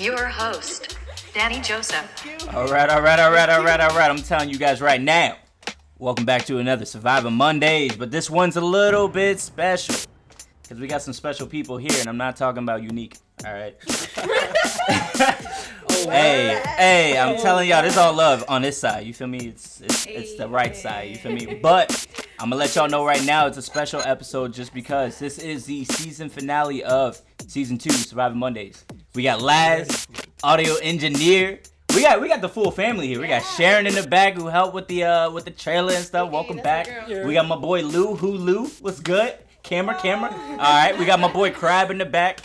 your host, Danny Joseph. All right, all right, all right, all right, all right. I'm telling you guys right now. Welcome back to another Survivor Mondays, but this one's a little bit special because we got some special people here, and I'm not talking about unique. All right. hey, hey, I'm telling y'all, this all love on this side. You feel me? It's it's, it's the right side. You feel me? But I'm gonna let y'all know right now, it's a special episode just because this is the season finale of season two, Surviving Mondays. We got Laz, audio engineer. We got we got the full family here. We got Sharon in the back who helped with the uh with the trailer and stuff. Welcome back. We got my boy Lou. Who Lou? What's good? Camera, camera. All right. We got my boy Crab in the back.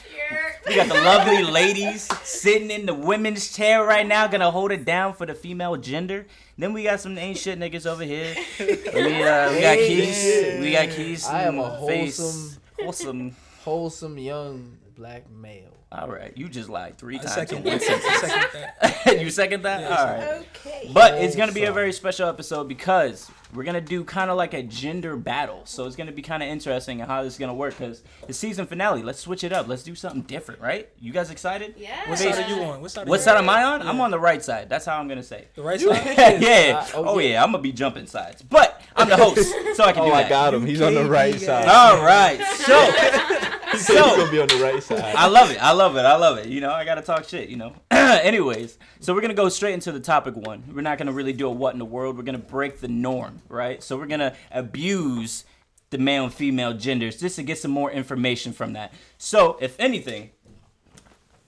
We got the lovely ladies sitting in the women's chair right now, gonna hold it down for the female gender. Then we got some ain't shit niggas over here. We, uh, we got Keys. We got Keys. I am a and Face. wholesome- wholesome. Wholesome young black male. All right, you just lied three I times. second, in one I sentence. second that. you second that? Yeah, All right. Okay. But it's gonna be a very special episode because we're gonna do kind of like a gender battle. So it's gonna be kind of interesting and how this is gonna work because the season finale. Let's switch it up. Let's do something different, right? You guys excited? Yeah. What side are you on? What side? What side am I on? I'm on the right side. That's how I'm gonna say. The right side. yeah. Uh, oh okay. yeah. I'm gonna be jumping sides, but I'm the host, so I can Oh, do I got him. He's on the right side. All right. So. He said he's gonna be on the right side. I love it. I love it. I love it. You know, I gotta talk shit. You know. Anyways, so we're gonna go straight into the topic one. We're not gonna really do a what in the world. We're gonna break the norm, right? So we're gonna abuse the male and female genders just to get some more information from that. So, if anything,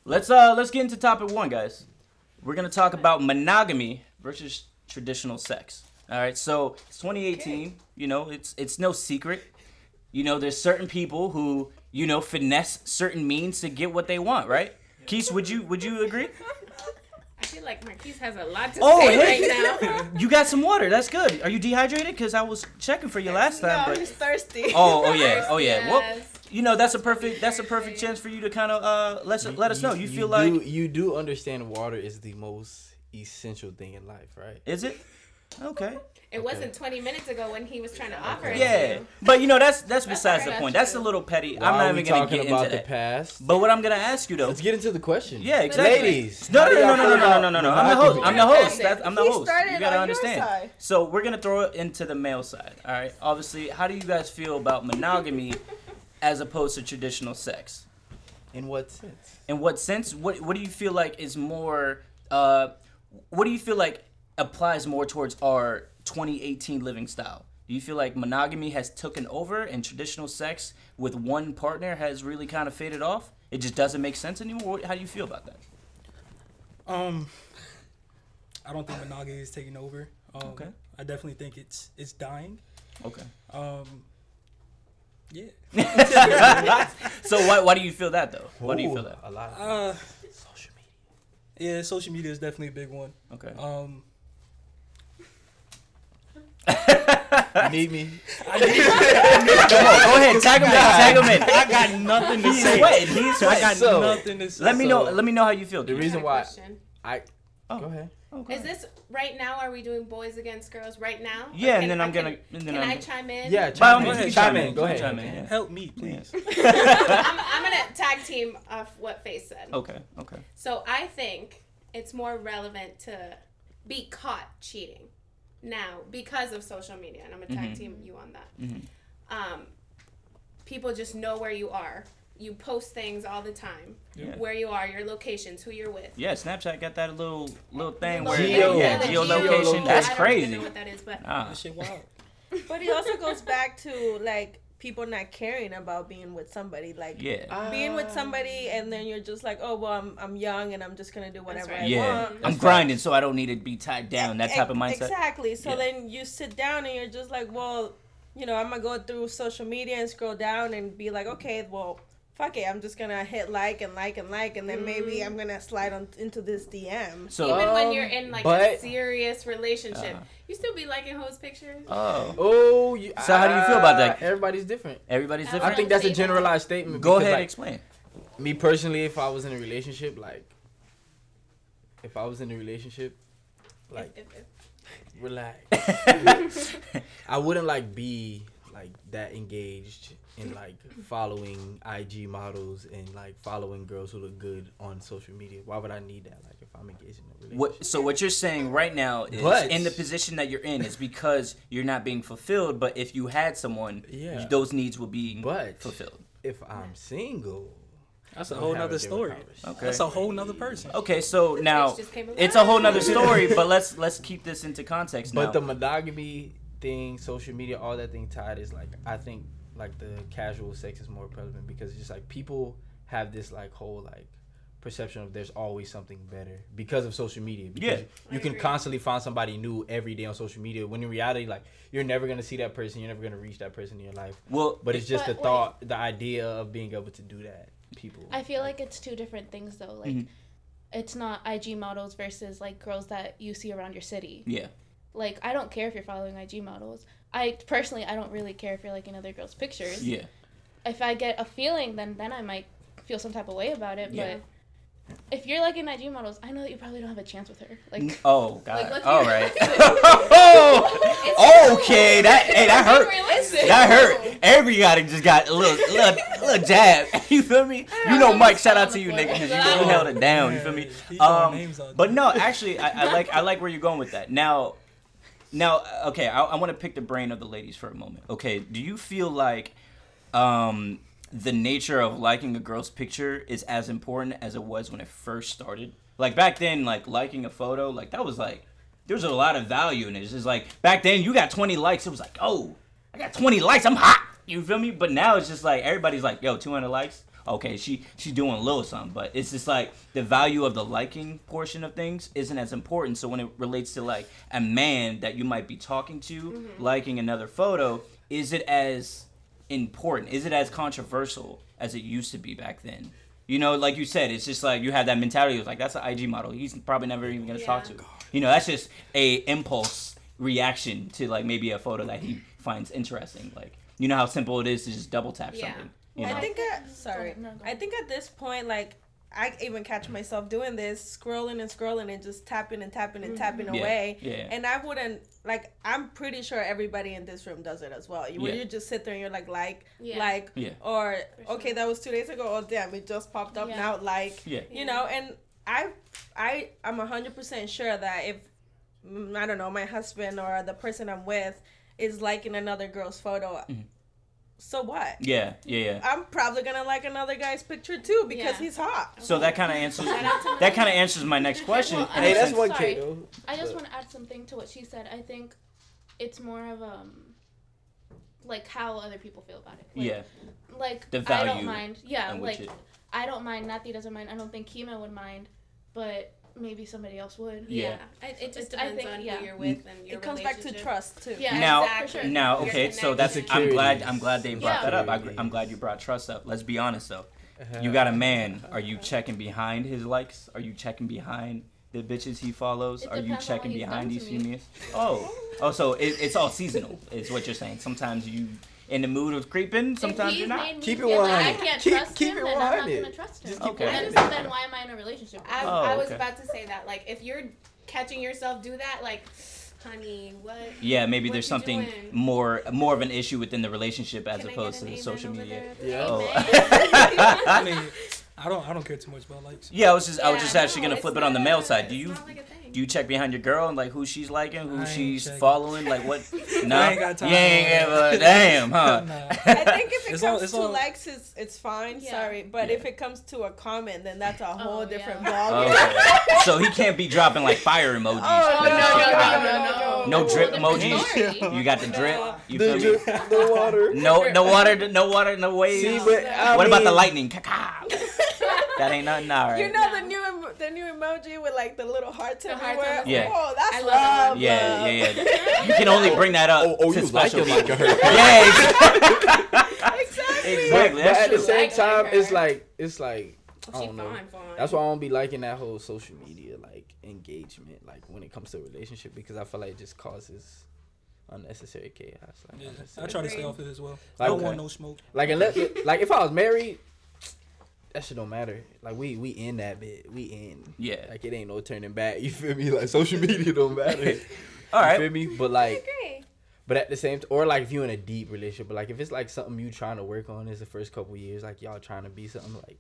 let's uh let's get into topic one, guys. We're gonna talk about monogamy versus traditional sex. All right. So it's 2018. You know, it's it's no secret. You know, there's certain people who you know finesse certain means to get what they want, right? Keith, would you would you agree? I feel like Marquise has a lot to Oh, say hey. right now. You got some water. That's good. Are you dehydrated? Because I was checking for you last time, no, he's thirsty. oh, oh yeah, oh yeah. Well, you know that's a perfect that's a perfect chance for you to kind of uh let us let us know. You feel do, like you do understand water is the most essential thing in life, right? is it? Okay. It wasn't 20 minutes ago when he was trying to offer it Yeah, you. but you know that's that's That's besides the point. true. That's a little petty. Why I'm not even gonna talking get about into the that. past. But what I'm gonna ask you though. Let's get into the question. Yeah, exactly. Ladies, No, no, no, no, no, no, no, no, no, no. I'm the host. I'm the host. That's, I'm the He host. You gotta understand. side. So we're gonna throw it into the male side. All right. Obviously, how do you guys feel about monogamy as opposed to traditional sex? In what sense? In what sense? What What do you feel like is more? Uh, what do you feel like applies more towards our 2018 living style? Do you feel like monogamy has taken over and traditional sex with one partner has really kind of faded off? It just doesn't make sense anymore. What- How do you feel about that? Um, I don't think monogamy is taking over. Um, Okay. I definitely think it's it's dying. Okay. Um, yeah. So why, why do you feel that though? Why do you feel that? A lot. Uh, social media. yeah. Social media is definitely a big one. Okay. Um, You need me? Come on, go ahead, tag him in, tag him in. I got nothing to He's say. sweating, he's I got So, nothing to say. Let me know. Let me know how you feel. The dude. reason I got a why question. I Oh. go ahead. Oh, okay. Is this right now? Are we doing boys against girls right now? Or Yeah, and then I'm gonna- and then can I'm- I chime in? Yeah, By chime in. you Chime chime in. in. Go ahead. Chime in. Help me, please. I'm, I'm gonna tag team off what Face said. Okay. Okay. So I think it's more relevant to be caught cheating now because of social media, and I'm gonna tag team you on that. Um, people just know where you are. You post things all the time, Yeah. where you are, your locations, who you're with. Yeah, Snapchat got that little little thing where Geo. yeah, the geolocation. That's I don't crazy. even know what that is, but Ah. That shit wild. But it also goes back to like people not caring about being with somebody. Like Yeah. being with ah. somebody and then you're just like, oh well, I'm I'm young and I'm just gonna do whatever right. I Yeah. want. I'm grinding, so I don't need to be tied down. That type of mindset. Exactly. So Yeah. then you sit down and you're just like, well, you know, I'm gonna go through social media and scroll down and be like, okay, well, fuck it, I'm just gonna hit like and like and like, and then maybe I'm gonna slide on into this DM. So. even when Um, you're in like a serious relationship, Uh. you still be liking hoes pictures. Oh. Oh, you, So how do you feel about that? uh, Everybody's different. Everybody's different. I think that's a generalized statement. Go ahead, like, explain. me personally, if I was in a relationship, like, if I was in a relationship, like, If- if- relax. I wouldn't like be like that engaged in like following IG models and like following girls who look good on social media. Why would I need that? Like if I'm engaged in a relationship. What, so what you're saying right now is But- in the position that you're in is because you're not being fulfilled. But if you had someone, Yeah. those needs would be But fulfilled. if I'm single, That's a whole have a nother story. Okay. That's a whole nother person. Okay, so now it's a whole nother story. But let's let's keep this into context now. But the monogamy thing, social media, all that thing tied is like I think like the casual sex is more prevalent because it's just like people have this like whole like perception of there's always something better because of social media. Because Yeah. you I can agree. constantly find somebody new every day on social media. When in reality, like you're never gonna see that person, you're never gonna reach that person in your life. well, But it's just But, the thought, the idea of being able to do that. People. I feel like it's two different things though. Like Mhm. it's not IG models versus like girls that you see around your city. yeah, Like I don't care if you're following IG models. I personally I don't really care if you're liking other girls' pictures. yeah. If I get a feeling then then I might feel some type of way about it. Yeah. But if you're liking IG models, I know that you probably don't have a chance with her. Like Oh God. Like, let's All be right. realistic. oh, okay. That hey, that hurt. Realistic. That hurt. Everybody just got a little, little, little jab. You feel me? You know, Mike. Shout out to you, nigga, because you really held it down. You feel me? Um, but no, actually, I, I like, I like where you're going with that. Now, now, okay, I, I want to pick the brain of the ladies for a moment. Okay, do you feel like, um, the nature of liking a girl's picture is as important as it was when it first started? Like back then, like liking a photo, like that was like there was a lot of value in it. It's just like back then you got 20 likes, it was like, oh, I got 20 likes, I'm hot. You feel me? But now it's just like everybody's like, yo, 200 likes. Okay, she she's doing a little something, but it's just like the value of the liking portion of things isn't as important. So when it relates to like a man that you might be talking to, mm-hmm. liking another photo, is it as important? Is it as controversial as it used to be back then? You know, like you said, it's just like you have that mentality. It's like that's an IG model. He's probably never even gonna talk to. Yeah. You know, that's just a impulse reaction to like maybe a photo that he finds interesting. Like you know how simple it is to just double tap Yeah. something. You know? I think I sorry. ahead, no, go I think at this point, like I even catch myself doing this, scrolling and scrolling and just tapping and tapping and tapping Yeah, away. yeah. And I wouldn't like. I'm pretty sure everybody in this room does it as well. You where Yeah. you just sit there and you're like, like, Yeah. like, Yeah. or For okay, that was two days ago. Oh damn, it just popped up Yeah. now. Like, Yeah. you know, and I, I, I'm hundred percent sure that if mm, I don't know my husband or the person I'm with is liking another girl's photo, Mm-hmm. So what? yeah, yeah, yeah. I'm probably gonna like another guy's picture too because Yeah. he's hot. So that kind of answers Shout out to that kind of answers my next question. Well, in I Hey, that's sense- one Sorry. K. I just want to add something to what she said. I think it's more of um like how other people feel about it. Like, Yeah, Like The I don't mind. Yeah, like it- I don't mind. Nathy doesn't mind. I don't think Kima would mind, but maybe somebody else would. Yeah. Yeah. It, it just It's- I depends think- on yeah. who you're with and your relationship. It comes back to trust too. Yeah. now, exactly. for sure. now, okay, so that's. connection. I'm glad. I'm glad they brought Yeah. that up. I, I'm glad you brought trust up. Let's be honest though. Uh-huh. You got a man. Are you checking behind his likes? Are you checking behind the bitches he follows? It Are you depends on what checking behind these to females? Oh, oh, so it, it's all seasonal, is what you're saying. Sometimes you in the mood of creeping. Sometimes you're not. Keep it feel like I can't Keep- trust keep him, it then I'm not gonna trust him. Just keep it Then, so then why am I in a relationship? I. Oh, I was okay. about to say that. Like, if you're catching yourself do that, like, honey, what? Yeah, maybe What there's something doing? more more of an issue within the relationship as Can opposed to the social media. Yeah. Oh. I mean, I don't I don't care too much about likes. Yeah, I was just I was Yeah, just actually no, gonna it's flip it on the male not- side. Do it's you not like a thing. do you check behind your girl and like who she's liking, who ain't she's checking. following, like what? No, I ain't got time you ain't for all damn, huh? Nah. I think if it It's all- comes it's to all- likes, it's it's fine. Yeah. Sorry, but Yeah. if it comes to a comment, then that's a whole Oh, different yeah. ballgame. Oh, okay. so he can't be dropping like fire oh, emojis. Oh, Like, no, you no, shit no, out. no, no, No no. drip Whole different emojis. story. You got the drip. You The, feel me? drip, the water. No, no water, no water, no waves. See, but I what about the mean- lightning? Caca. that ain't nothing, all right. You know the new em- the new emoji with like the little hearts The hearts everywhere. on Yeah. Oh, that's I love love. yeah, yeah, yeah. You can only bring that up Oh, oh to you like special it like people. her. Yeah, exactly. Exactly. exactly. But That's at the same Like time, her. it's like it's like I don't know. fine, fine. That's why I don't be liking that whole social media like engagement, like when it comes to a relationship, because I feel like it just causes unnecessary chaos. Like, Yeah, I try to stay off it as well. I don't okay. want no smoke. Like unless, like if I was married, that shit don't matter. Like we we in that bit, we in. Yeah. Like it ain't no turning back. You feel me? Like social media don't matter. All You feel me? But like, agree. But at the same, t- or like if you're in a deep relationship, but like if it's like something you trying to work on is the first couple years, like y'all trying to be something like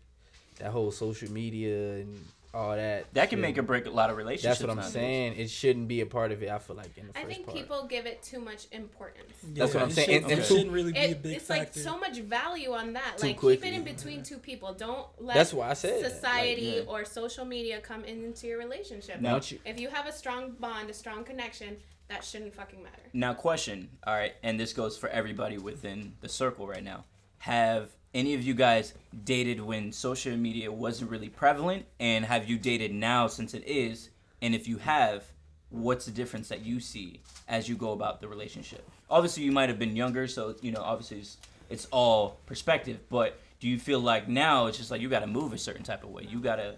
that whole social media and all that. That can shit. make or break a lot of relationships. That's what I'm nowadays. saying. It shouldn't be a part of it. I feel like in the I first think part. people give it too much importance. That's what I'm saying. Shouldn't, And- it shouldn't really be a It, big it's factor. like so much value on that. Too like keep quickly. it in between two people. Don't let That's why I said that. Like, society yeah. or social media come into your relationship. Now- Don't you- if you have a strong bond, a strong connection, that shouldn't fucking matter. Now, question. All right, and this goes for everybody within the circle right now. Have any of you guys dated when social media wasn't really prevalent, and have you dated now since it is? And if you have, what's the difference that you see as you go about the relationship? Obviously, you might have been younger, so you know, obviously, it's, it's all perspective. But do you feel like now it's just like you got to move a certain type of way? You gotta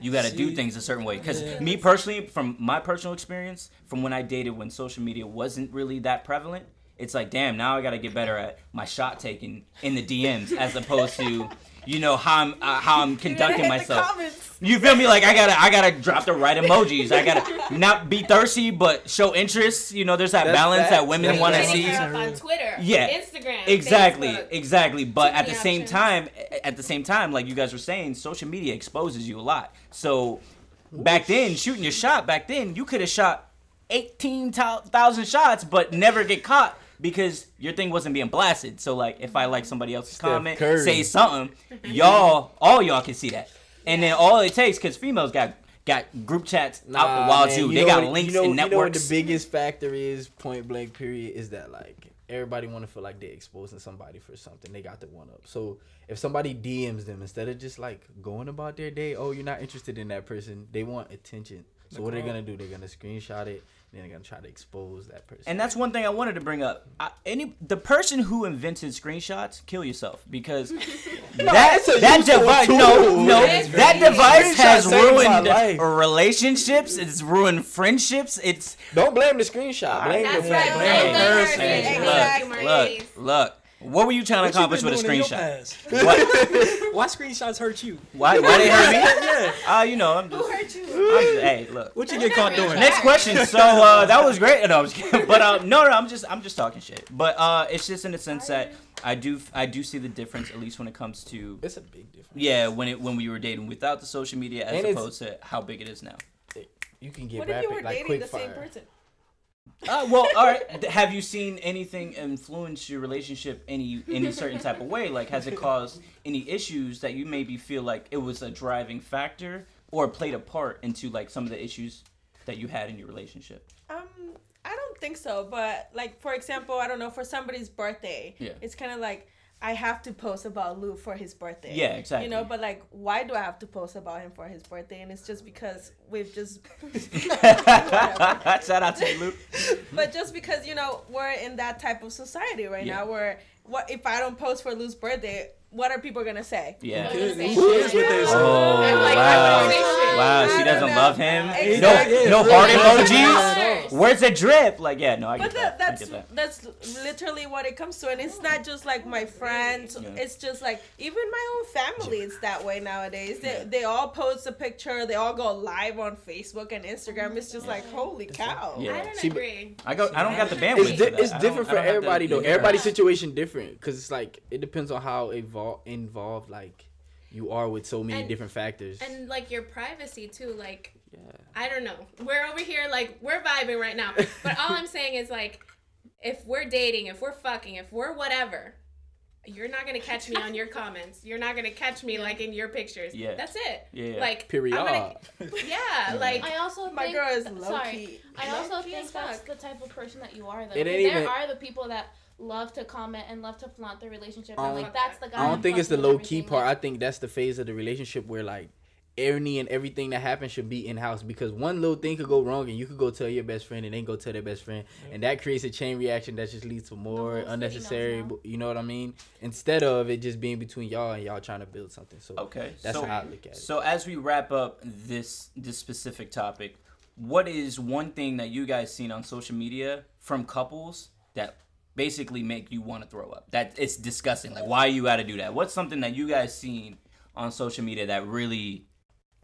you got to do things a certain way because Yeah. me personally from my personal experience from when i dated when social media wasn't really that prevalent it's like damn now i got to get better at my shot taking in the dms as opposed to you know how i'm uh, how i'm conducting myself. you feel me? Like i gotta i gotta drop the right emojis. I gotta not be thirsty but show interest. You know there's that That's balance that facts. women want to see. Hitting her up on Twitter, Yeah. Instagram, exactly Facebook. exactly. But Too at the many same time at the same time like you guys were saying social media exposes you a lot. So back then shooting your shot back then you could have shot 18,000 shots but never get caught because your thing wasn't being blasted so like if i like somebody else's Steph comment Curry. say something y'all all y'all can see that and then all it takes because females got got group chats out the wild man, too you they got what- links you know, and You know what networks the biggest factor is, point blank period, is that like everybody want to feel like they're exposing somebody for something. They got the one up. So if somebody DMs them instead of just like going about their day, oh, you're not interested in that person, they want attention. So what are they're gonna do? They're gonna screenshot it. And then they're gonna try to expose that person. And that's one thing I wanted to bring up. I, any the person who invented screenshots, kill yourself because that it's that device, tool. no, no, It's that great. device has Screenshots saved my ruined relationships. It's ruined friendships. It's Don't blame the screenshot. Blame That's the right. fact. Blame the person. Exactly. look, look, look. What were you trying to What you accomplish with a doing in your screenshot? What? Why screenshots hurt you? Why? Why they hurt me? yeah. Ah, you know, I'm just, Who hurt you? I'm just. Hey, look. What you get caught doing? Next question. So uh, that was great. No, I'm just kidding. But uh, no, no, I'm just I'm just talking shit. But uh, it's just in the sense that I do I do see the difference at least when it comes to It's a big difference. yeah when it when we were dating without the social media as And opposed to how big it is now. You can get What if rapid you were like dating quick the same fire. person? Uh, well, all right. Have you seen anything influence your relationship any any certain type of way? Like, has it caused any issues that you maybe feel like it was a driving factor or played a part into like some of the issues that you had in your relationship? Um, I don't think so. But like, for example, I don't know for somebody's birthday. Yeah. It's kind of like I have to post about Lou for his birthday. Yeah, exactly. You know, but like, why do I have to post about him for his birthday? And it's just because we've just, Shout out to Luke. but just because you know we're in that type of society right Yeah. now, where what if I don't post for Lou's birthday? What are people gonna say? Yeah. It Say is shit. what they say. Oh I'm like, oh, wow! I would say shit. Wow, she doesn't know. love him. Exactly. No, no Yeah, heart emojis. Where's the drip? Like, yeah, no, I get But that. that, I that's get that. that's literally what it comes to, and it's not just like my friends. Yeah. It's just like even my own family. It's that way nowadays. They they all post a picture. They all go live on Facebook and Instagram. It's just like holy cow. Yeah. I don't See, agree. I go. I don't got the bandwidth. It's, for di- that. it's different for don't the- everybody though. yeah. Everybody's situation different because it's like it depends on how evol- involved like you are with so many And- different factors. And like your privacy too. Like yeah. I don't know. We're over here like we're vibing right now. But all I'm saying is like if we're dating, if we're fucking, if we're whatever, you're not gonna catch me on your comments. You're not gonna catch me like in your pictures. Yeah. That's it. Yeah. Like Period. Gonna, yeah. Like I also My think, girl is low sorry. key. I Low also key think that's fuck. the type of person that you are, though. It 'Cause ain't there even- are the people that love to comment and love to flaunt their relationship, I and don't- like that's the guy. I don't I'm think it's the low key part. like- I think that's the phase of the relationship where like any and everything that happens should be in house because one little thing could go wrong and you could go tell your best friend and then go tell their best friend and that creates a chain reaction that just leads to more whole city knows unnecessary. You know what I mean? Instead of it just being between y'all and y'all trying to build something. So Okay. that's so, how I look at it. So as we wrap up this this specific topic, what is one thing that you guys seen on social media from couples that basically make you want to throw up? That it's disgusting. Like why you got to do that? What's something that you guys seen on social media that really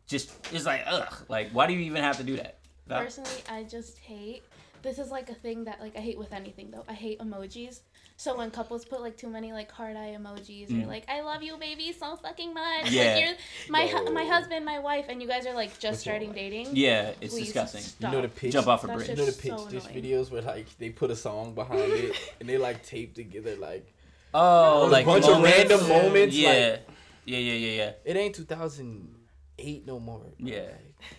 just is like ugh? Like why do you even have to do that? Val? Personally, I just hate this is like a thing that like I hate with anything though. I hate emojis. So when couples put like too many like heart eye emojis or like I love you baby so fucking much. Mm. Yeah. Like you're my hu- my husband, my wife, and you guys are like just What's starting dating. Yeah, it's Please disgusting. You know the pitch. Jump off a bridge. You know the pitch so dish annoying. videos where like they put a song behind it and they like tape together like Oh, like a like bunch of random moments. Yeah, Like, yeah, yeah, yeah, yeah. it ain't 2008 no more. bro. Yeah.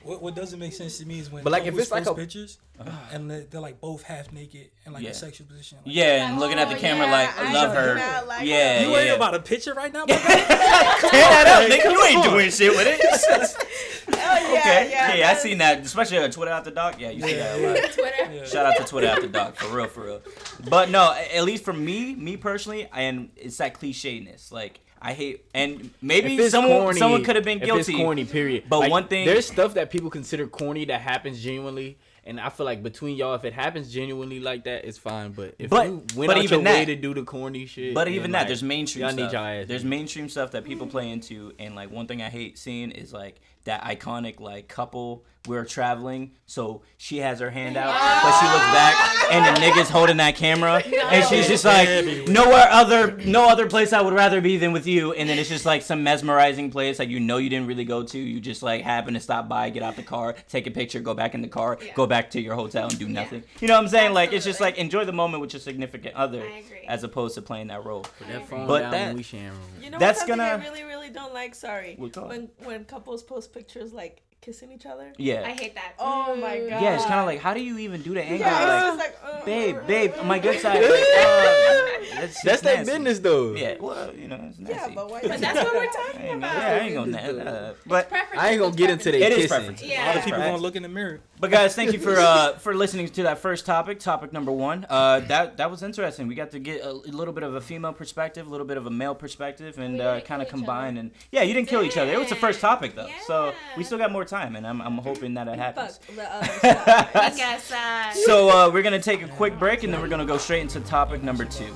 What, what doesn't make sense to me is when But, like, if it's like post a- pictures and they're, they're like both half naked and like Yeah. a sexual position. Like, Yeah, and oh, looking at the Oh, camera yeah, like, I love her. that, like, yeah, You worried yeah. about a picture right now? bro? Tear that up, nigga. You ain't doing shit with it. Oh yeah, okay. yeah. Yeah, I that's- seen that, especially on Twitter after dark. Yeah, you see that a lot. Twitter. Yeah. Shout out to Twitter after dark, for real, for real. But no, at least for me, me personally, and it's that clichéness. Like I hate, and maybe someone corny, someone could have been guilty. corny, period. But Like, one thing- there's stuff that people consider corny that happens genuinely, and I feel like between y'all, if it happens genuinely like that, it's fine. But if But- you went but out even your way that- to do the corny shit, But even that, like, there's mainstream y'all stuff. need y'all ass. There's mainstream stuff that people play into, and like one thing I hate seeing is like that iconic like couple. We're traveling, so she has her hand out, but she looks back, and the nigga's holding that camera, and she's just like, nowhere other, no other place I would rather be than with you. And then it's just like some mesmerizing place like you know you didn't really go to. You just like happen to stop by, get out the car, take a picture, go back in the car, Yeah. go back to your hotel and do nothing. You know what I'm saying? Like it's just like enjoy the moment with your significant other, as opposed to playing that role. That But down that, we sharing. You know that's what's something gonna- I really, really don't like? Sorry. When when couples post pictures like kissing each other. Yeah. I hate that. Oh my god. Yeah, it's kind of like, how do you even do the angle? Yeah, like, it's just like, uh, babe, uh, babe, uh, on my good uh, side. Like, uh, that's That's their business though. Yeah, well, you know, it's nasty. Yeah, but why? But that's what we're talking about. yeah, I ain't gonna. Uh, but Preference I ain't gonna get into preference. that It is kissing. preference. Yeah. Other people Facts. gonna look in the mirror. But guys, thank you for uh for listening to that first topic, topic number one. Uh, that that was interesting. We got to get a, a little bit of a female perspective, a little bit of a male perspective, and uh, kind of combine. And yeah, you didn't kill each other. It was the first topic though, so we still got more time, and I'm I'm hoping that it happens. Fuck the other. I guess uh, So uh, we're gonna take a quick break, and then we're gonna go straight into topic number two.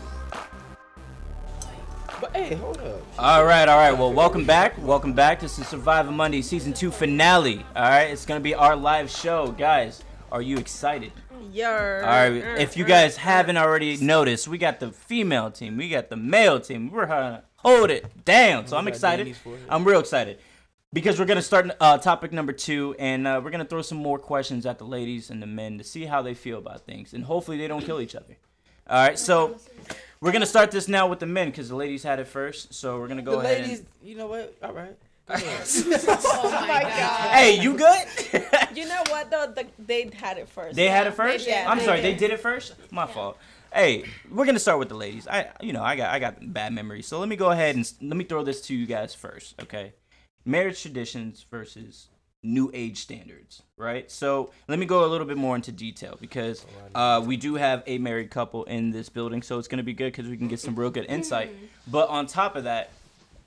But hey, hold up. All right, all right. Well, welcome back. Welcome back. This is Survivor Monday season two finale. All right, it's gonna be our live show, guys. Are you excited? Yer. All right. If you guys haven't already noticed, we got the female team, we got the male team. We're gonna hold it down. So I'm excited. I'm real excited because we're gonna start uh, topic number two, and uh, we're gonna throw some more questions at the ladies and the men to see how they feel about things, and hopefully they don't kill each other. All right. So we're gonna start this now with the men because the ladies had it first. So we're gonna go the ahead. ladies, and... you know what? All right. Oh my oh god. Hey, you good? You know what though? The, they had it first. they had it first. did. I'm They sorry, they did. did it first. My fault. Hey, we're gonna start with the ladies. I, you know, I got I got bad memories, so let me go ahead and let me throw this to you guys first, okay? Marriage traditions versus new age standards, right? So let me go a little bit more into detail because uh, we do have a married couple in this building, so it's gonna be good because we can get some real good insight. But on top of that,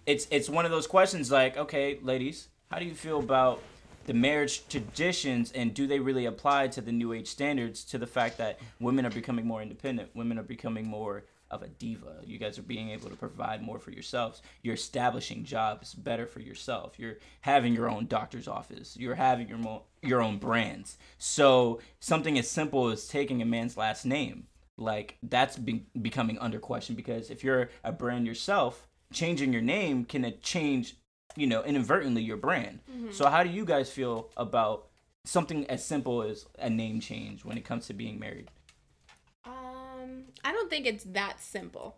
it's it's one of those questions like, okay, ladies, how do you feel about the marriage traditions and do they really apply to the new age standards to the fact that women are becoming more independent, women are becoming more of a diva. You guys are being able to provide more for yourselves. You're establishing jobs better for yourself. You're having your own doctor's office. You're having your mo- your own brands. So something as simple as taking a man's last name, like that's be- becoming under question because if you're a brand yourself, changing your name can change, you know, inadvertently your brand. Mm-hmm. So how do you guys feel about something as simple as a name change when it comes to being married? I don't think it's that simple,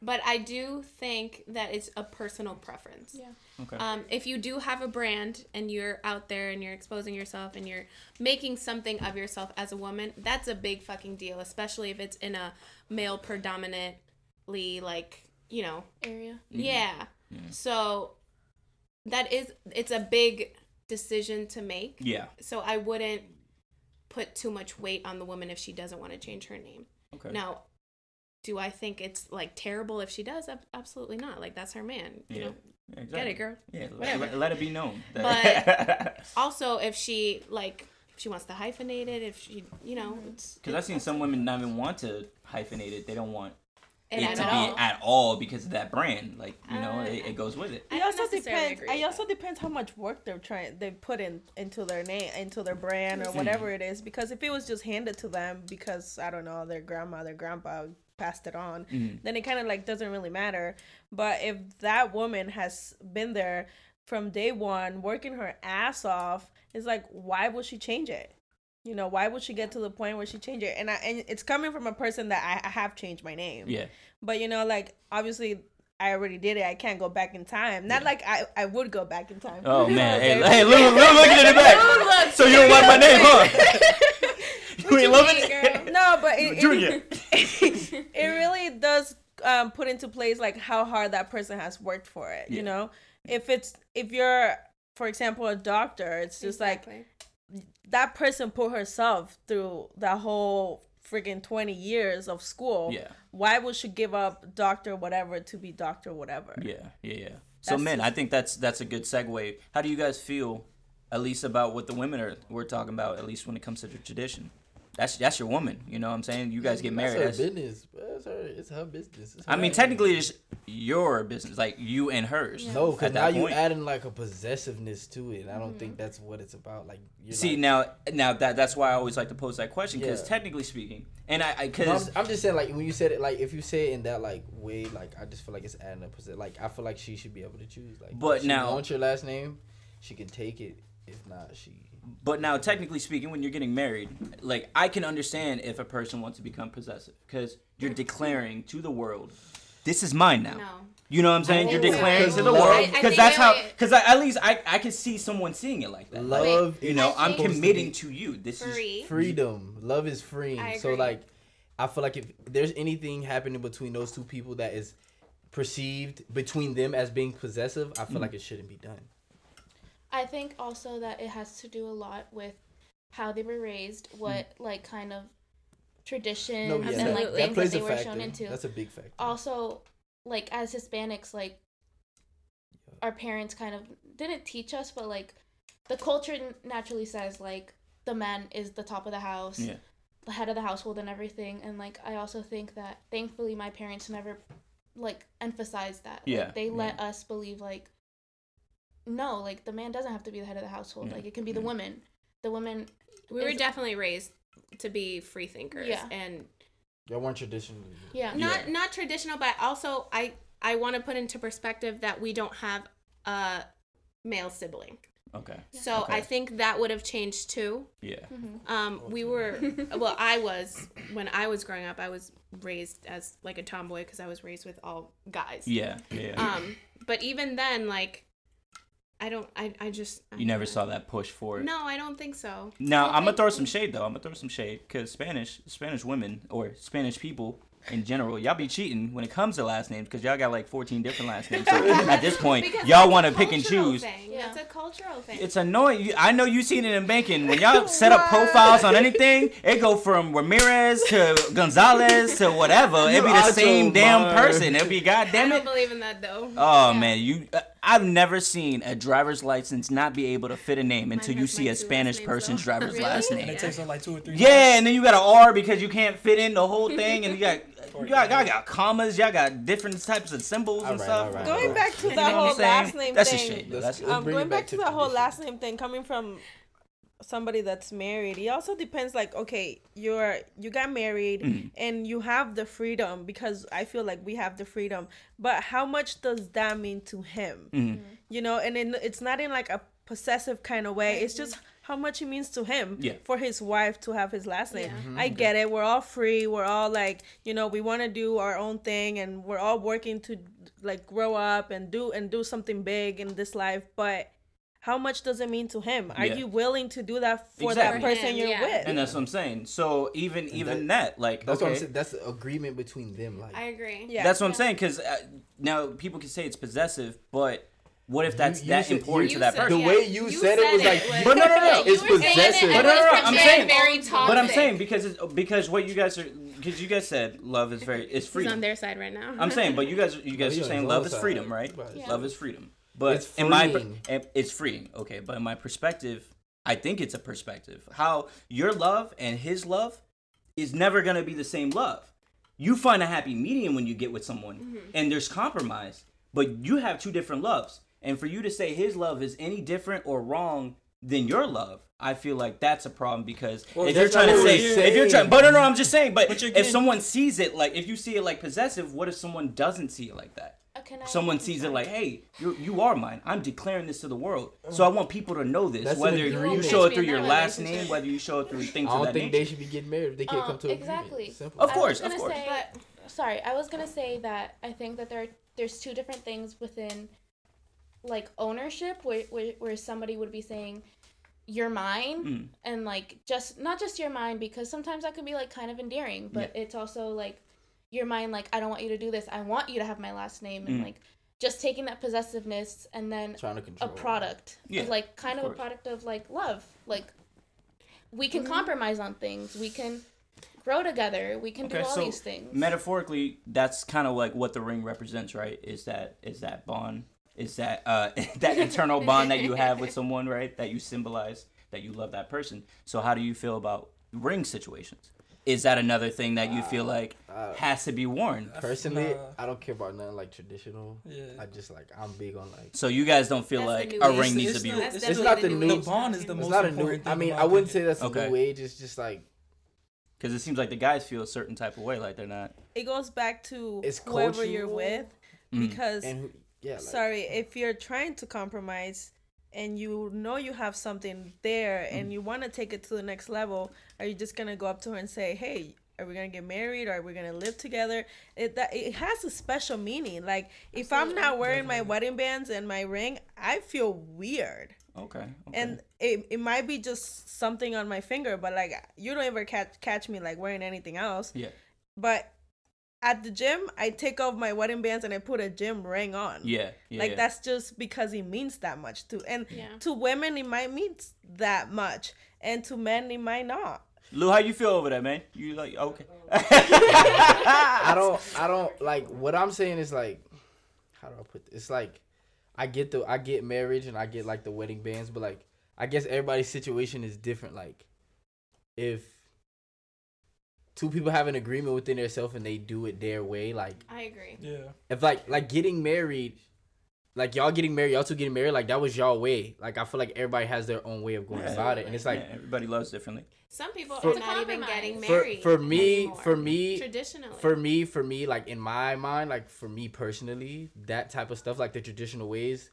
but I do think that it's a personal preference. Yeah. Okay. Um, if you do have a brand and you're out there and you're exposing yourself and you're making something of yourself as a woman, that's a big fucking deal, especially if it's in a male predominantly like, you know, Area. yeah. So that is it's a big decision to make. yeah. So I wouldn't put too much weight on the woman if she doesn't want to change her name. Okay. Now, do I think it's like terrible if she does? Absolutely not. Like that's her man. You Yeah. know. Yeah, Get it, girl. Yeah, let, Whatever. let, let it be known. But- Also, if she like if she wants to hyphenate it, if she you know. Because I've seen some women not even want to hyphenate it. They don't want It it at to all. be at all because of that brand. Like you know, Uh, it, it goes with it. I It also depends. It also depends how much work they're trying they put in into their name, into their brand or Mm-hmm. whatever it is. Because if it was just handed to them because I don't know their grandma, their grandpa passed it on, Mm-hmm. then it kind of like doesn't really matter. But if that woman has been there from day one, working her ass off, it's like why would she change it? You know, why would she get to the point where she change it? And I and it's coming from a person that I, I have changed my name. Yeah. But you know, like obviously I already did it. I can't go back in time. Not like I, I would go back in time. Oh man, hey, hey, look, look, look at it back. So you don't like my name, huh? you ain't loving it, No, but it, Junior. it, it really does um, put into place like how hard that person has worked for it. Yeah. You know, if it's if you're, for example, a doctor, it's just like that person put herself through that whole freaking 20 years of school. Yeah. Why would she give up doctor whatever to be doctor whatever? Yeah, yeah, yeah. So, That's men, just- I think that's that's a good segue. How do you guys feel, at least about what the women are we're talking about, at least when it comes to the tradition? That's that's your woman. You know what I'm saying? You guys get married. That's her That's, business. That's her. It's her business. It's I her mean, business. technically, it's your business, like you and hers. No, because now you point. adding like a possessiveness to it. And I don't mm-hmm. think that's what it's about. Like, you're See like, now, now that that's why I always like to pose that question because Yeah. technically speaking, and I No, because I'm, I'm just saying, like, when you said it, like, if you say it in that like way, like, I just feel like it's adding a possess. Like, I feel like she should be able to choose. Like, But if she now- wants your last name, she can take it. If not, she. But now, technically speaking, when you're getting married, like I can understand if a person wants to become possessive because you're declaring to the world, "This is mine now." No. You know what I'm saying? You're declaring so. to the world I- I because that's how. Because at least I I can see someone seeing it like that. Like, Love, you know, I I'm committing to you. This is freedom. Love is freeing. So like, I feel like if there's anything happening between those two people that is perceived between them as being possessive, I feel Mm. like it shouldn't be done. I think also that it has to do a lot with how they were raised, hmm. what like kind of traditions No, yeah, and that, like that things that plays they were factor. shown into. That's a big factor. also, like as Hispanics, like our parents kind of didn't teach us, but like the culture naturally says like the man is the top of the house, Yeah. the head of the household, and everything. And like I also think that thankfully my parents never like emphasized that. Like, Yeah, they let us believe like no, like the man doesn't have to be the head of the household. Yeah, Like it can be the woman. The woman We were definitely raised to be free thinkers Yeah. and Y'all weren't traditional. yeah. not not traditional, but also I I want to put into perspective that we don't have a male sibling. okay. So Okay. I think that would have changed too. Yeah. Um, we were, well, I was when I was growing up. I was raised as like a tomboy because I was raised with all guys. Yeah. Yeah. Um, but even then, like, I don't, I, I just. I you never don't saw that push for it. No, I don't think so. Now I I'm gonna throw some shade though. I'm gonna throw some shade because Spanish, Spanish women or Spanish people in general, y'all be cheating when it comes to last names because y'all got like 14 different last names. So at this point, Because y'all want to pick and choose. Thing. Yeah. That's a cultural thing. It's annoying. I know you've seen it in banking. When y'all set up profiles on anything, it go from Ramirez to Gonzalez to whatever. It be the same damn person. It be goddamn it. I don't believe in that though. Oh man, you. Uh, I've never seen a driver's license not be able to fit a name until you see a Spanish person's though. driver's Really? last And name. it takes her like two or three. Yeah, and then you got an R because you can't fit in the whole thing, and you got you got, y'all got commas, y'all got different types of symbols and Alright, stuff. alright, Going alright. back to You the know whole last name That's thing. a shade. That's let's um, bring going back, back to to the whole last name thing coming from somebody that's married it also depends like okay you're you got married Mm-hmm. and you have the freedom because i feel like we have the freedom but how much does that mean to him Mm-hmm. you know and then it's not in like a possessive kind of way it's just how much it means to him Yeah. for his wife to have his last name Yeah. i get it we're all free we're all like you know we want to do our own thing and we're all working to like grow up and do and do something big in this life but how much does it mean to him are Yeah. you willing to do that for Exactly. that person For him, you're yeah. with And that's what I'm saying. So even even that, like That's okay, what I'm saying. That's the agreement between them. Like, I agree. yeah that's what I'm saying. Because uh, now people can say it's possessive, but what if that's you that said- important you to that said- person? the way you, you said, it was like, it was- But no, no, no. Yeah, it's were saying it, possessive. it But no, no, was no, I'm saying- very toxic. But I'm saying because it's, because what you guys are because you guys said love is very is He's freedom. on their side right now. I'm saying, but you guys you guys he are saying love is freedom, right? Right. Yeah. Love is freedom. But It's in my it's freeing, okay. But in my perspective, I think it's a perspective. How your love and his love is never gonna be the same love. you find a happy medium when you get with someone, Mm-hmm. and there's compromise. But you have two different loves, and for you to say his love is any different or wrong than your love, I feel like that's a problem because if you're trying to say, if you're trying, but no, no, I'm just saying. But, But if someone sees it like, if you see it like possessive, what if someone doesn't see it like that? Uh, can I- Someone sees it like, hey, you you are mine. I'm declaring this to the world. So I want people to know this. That's whether you agreement. show it through your last name, whether you show it through things I don't think nature. they should be getting married if they can't Um, come to an exactly. agreement. Simple. Of course, of course. say, sorry, I was gonna say that I think that there there's two different things within like ownership where where, where somebody would be saying you're mine Mm. and like just not just your mine because sometimes that could be like kind of endearing but it's also like you're mine like I don't want you to do this I want you to have my last name and Mm. like just taking that possessiveness and then Trying to a product Yeah, is like kind of of, a product of like love like we Mm-hmm. can compromise on things we can grow together we can do all these things metaphorically, that's kind of like what the ring represents, right? Is that is that bond? Is that uh that internal bond that you have with someone, right? That you symbolize that you love that person. So how do you feel about ring situations? Is that another thing that you feel like uh, has to be worn? Personally, Nah. I don't care about nothing like traditional. Yeah. I just like I'm big on like. So you guys don't feel That's like a ring needs to be. the- That's It's not the new new- The bond is fashion. the It's most not a new. important thing I mean, I wouldn't say that's a Okay. new age. It's just like Because it seems like the guys feel a certain type of way, like they're not. It goes back to It's whoever you're with, Mm. because and yeah. Like, sorry if you're trying to compromise and you know you have something there Mm. and you want to take it to the next level are you just gonna go up to her and say hey are we gonna get married or are we gonna live together it that it has a special meaning like if i'm not wearing my wedding bands and my ring i feel weird Okay. okay. and it, it might be just something on my finger but like you don't ever catch catch me like wearing anything else yeah. but at the gym i take off my wedding bands and i put a gym ring on Yeah. Yeah. like yeah. that's just because it means that much to and Yeah. to women it might mean that much and to men it might not Lou, how you feel over that, man? You like okay? I don't. I don't like what I'm saying is like, how do I put this? It's like, I get the I get marriage and I get like the wedding bands, but like I guess everybody's situation is different. Like, if two people have an agreement within themselves and they do it their way, like I agree. Yeah. if like like getting married, like y'all getting married, y'all two getting married, like that was y'all way. Like I feel like everybody has their own way of going Yeah. about it, and it's like yeah, everybody loves differently. Some people For- are not even getting compromise. for married. for me anymore. for me traditionally. for me for me like in my mind like for me personally that type of stuff like the traditional ways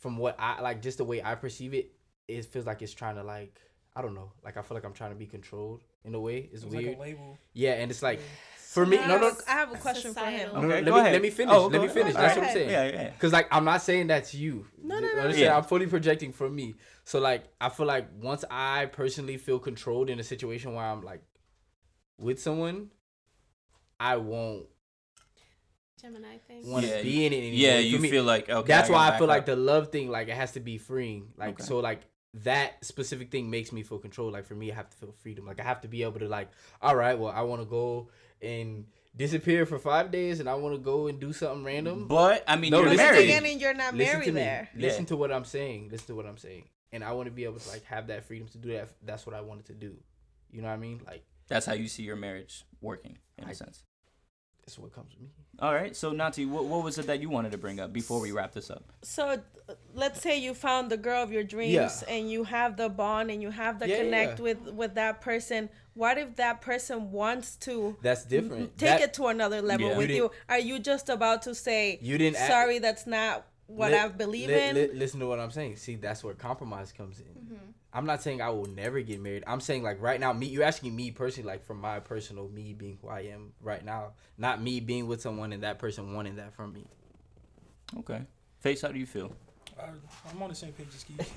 from what i like just the way i perceive it it feels like it's trying to like i don't know like i feel like i'm trying to be controlled in a way it's, It's weird like a label. yeah and it's like for me no have no a- i have a question for him Societal. no, no, Okay, let go me ahead. let me finish Oh, let me finish All that's what i'm saying Yeah, yeah. Cause like I'm not saying that's you. No, no, You no. understand? Yeah. I'm fully projecting from me. So like I feel like once I personally feel controlled in a situation where I'm like with someone, I won't Gemini thing. want to Yeah, be in it anymore. Yeah, you me, feel like okay. that's gotta why I back feel like the love thing like it has to be freeing. Like Okay. so like that specific thing makes me feel control. Like for me, I have to feel freedom. Like I have to be able to like, all right, well, I want to go and disappear for five days, and I want to go and do something random. But I mean, No, you're listen but to married. me. again you're not listen married to me. there Listen Yeah. to what I'm saying. Listen to what I'm saying. And I want to be able to like have that freedom to do that. That's what I wanted to do. You know what I mean? Like That's how you see your marriage working, in a I- sense. That's what comes with me. All right. So Nati, what, what was it that you wanted to bring up before we wrap this up? so uh, let's say you found the girl of your dreams Yeah. and you have the bond and you have the Yeah, yeah, connect yeah. with with that person what if that person wants to That's different. take That- it to another level Yeah. with You you are you just about to say You didn't act- sorry that's not what Li- i believe li- in li- listen to what I'm saying. See, that's where compromise comes in. I'm not saying I will never get married. I'm saying like right now, me. You're asking me personally, like from my personal me being who I am right now, not me being with someone and that person wanting that from me. Okay. Face, how do you feel? I, I'm on the same page as Keith.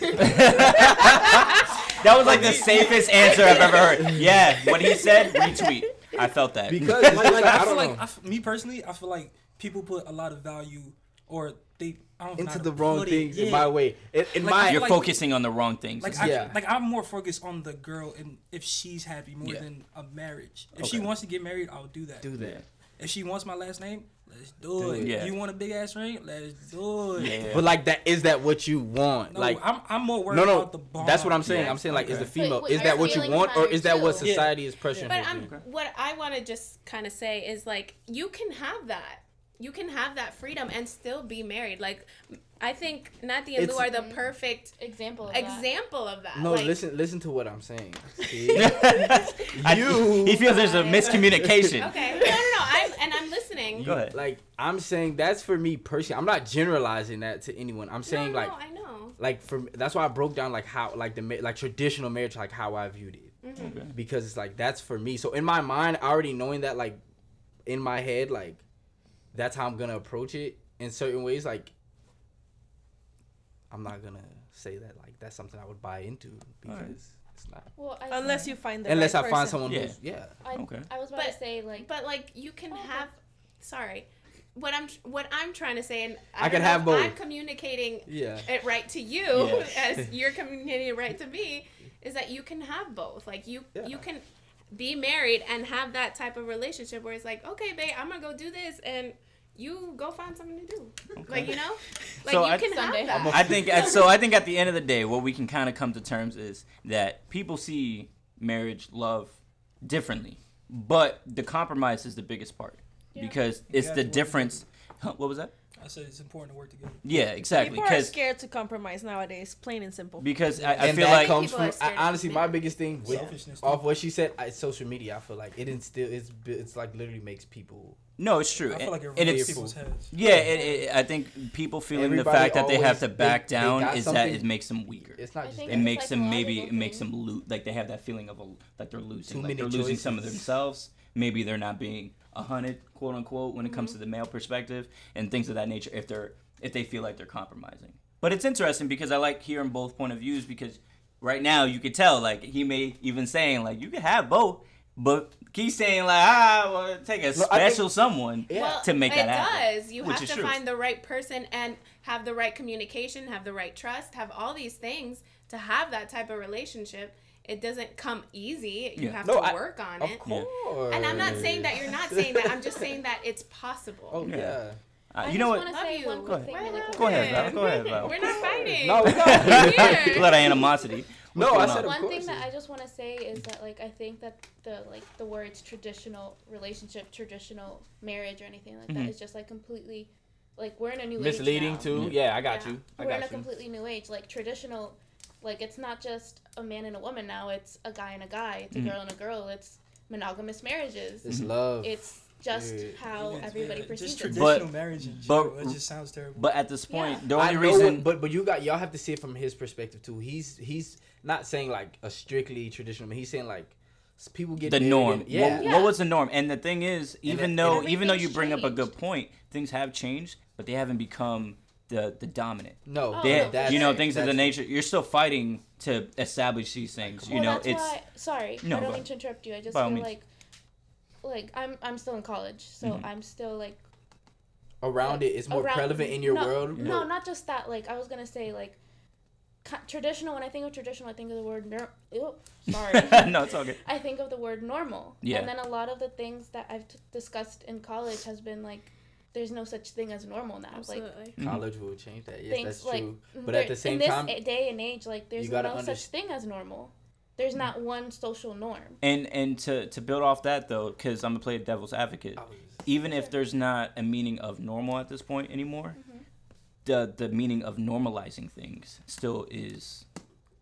That was like the safest answer I've ever heard. Yeah, what he said, retweet. I felt that. Because like, like, I, I feel don't like know. I f- me personally, I feel like people put a lot of value, or they I don't into how the wrong put it. things in Yeah. my way. In, in Like, my You're like- focusing on the wrong things. Like, is- I, Yeah. like I'm more focused on the girl and if she's happy more Yeah. than a marriage. If she wants to get married, I'll do that. do that. If she wants my last name, let's do, Do it. it. Yeah. You want a big ass ring? Let's do it. Yeah. But like that, is that what you want? No, like, I'm, I'm more worried no, no, about the bond. that's what I'm saying. Yeah. I'm saying like, is the Okay. female? But is that what you want, or is that what too. Yeah. society is pressuring? But you? I'm what I want to just kind of say is like you can have that. You can have that freedom and still be married. Like I think Natty and Lou are the perfect Example. Of that. example of that. No, like, listen, listen to what I'm saying. See? I- You- he feels there's a miscommunication. Okay. No, no, no. I'm and I'm listening. Go ahead. Like I'm saying, that's for me personally. I'm not generalizing that to anyone. I'm saying no, like, no, I know. like for that's why I broke down like how like the like traditional marriage, like how I viewed it, Mm-hmm. Okay. because it's like that's for me. So in my mind, already knowing that like in my head, like that's how I'm gonna approach it in certain ways. Like I'm not gonna say that like that's something I would buy into because Alright. it's not. Well, I, Unless you find the Unless right I find someone Yeah. who's yeah. I, Okay. I was about But- to say like. But like you can Oh, okay. have. Sorry. What I'm what I'm trying to say, and I I, can have if both. I'm communicating Yeah. it right to you Yeah. as you're communicating it right to me is that you can have both like you Yeah. you can be married and have that type of relationship where it's like okay babe i'm gonna go do this and you go find something to do like you know like So you I- can Sunday. have that I think at, so. I think at the end of the day, what we can kind of come to terms is that people see marriage, love, differently, but the compromise is the biggest part Yeah. because it's the difference. What was that? I said it's important to work together. Yeah, exactly. People are scared to compromise nowadays, plain and simple. because I, I and feel that like comes from I, honestly my biggest thing with, Selfishness, off too. what she said I, social media i feel like it instill it's it's like literally makes people no, it's true, I feel like it and it's people's heads. yeah. It, it, I think people feeling the fact that they have to back they down got is that it makes them weaker. it's not just it makes like them maybe it makes them lose like they have that feeling of a, like they're losing Too like many they're losing some of themselves maybe they're not being a hundred quote unquote when it comes Mm-hmm. to the male perspective and things of that nature if they're if they feel like they're compromising but it's interesting because i like hearing both point of views because right now you could tell like he may even saying like you can have both but he's saying like ah well take a No, I think- special someone Yeah. well, to make it that happen does you have to true. find the right person and have the right communication have the right trust have all these things to have that type of relationship it doesn't come easy you Yeah. have No, to I- work on of it Of course and i'm not saying that you're not saying that i'm just saying that it's possible oh Yeah. yeah Uh, I you know just what want to say you. one Go ahead. Really. Go ahead, Val. Go ahead, Val. We're not fighting. no we're not. A lot of animosity What's No, I said on? of One thing that I just want to say is that like I think that the like the words traditional relationship, traditional marriage, or anything like Mhm. that is just like completely like we're in a new misleading age now. too Yeah. yeah i got Yeah. you i we're in a you completely new age. Like traditional, like it's not just a man and a woman now. It's a guy and a guy. It's a Mhm. girl and a girl. It's monogamous marriages. it's love It's just Yeah. how Even- everybody yeah, perceives just it. traditional But- marriage in but- it just sounds terrible. but at this point Yeah. the only know reason what- but but you got y'all have to see it from his perspective too he's he's not saying like a strictly traditional he's saying like people get the norm. and- yeah What, Yeah. what was the norm? And the thing is, even it- though even though you everything's bring up a good point, things have changed, but they haven't become the the dominant. no Oh, They, no, that's- you know, sure. things of the nature. You're still fighting to establish these things. You well, know, that's it's why. Sorry, No, I don't mean to interrupt you. I just feel means. like, like I'm I'm still in college, so Mhm. I'm still like around it it's more around- relevant in your no, world No, but- not just that. Like I was gonna say, like traditional. When I think of traditional, I think of the word. Ner- Ew, sorry. no, it's all good. I think of the word normal. Yeah. And then a lot of the things that I've t- discussed in college has been like, there's no such thing as normal now. Like Absolutely. Mhm. college will change that yes things that's like true but there- at the same in this time a- day and age, like there's no gotta such thing as normal. There's not one social norm. And and to to build off that though, because I'm gonna play devil's advocate. I was- Even if there's not a meaning of normal at this point anymore, Mm-hmm. the the meaning of normalizing things still is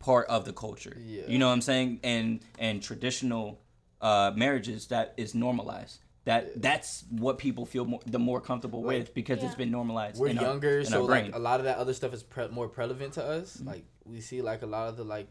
part of the culture. Yeah. You know what I'm saying? And and traditional uh, marriages that is normalized. That that's what people feel more, the more comfortable Like- with because it's been normalized. we're in our- younger in so our like a lot of that other stuff is pre- more prevalent to us Mm-hmm. like we see like a lot of the like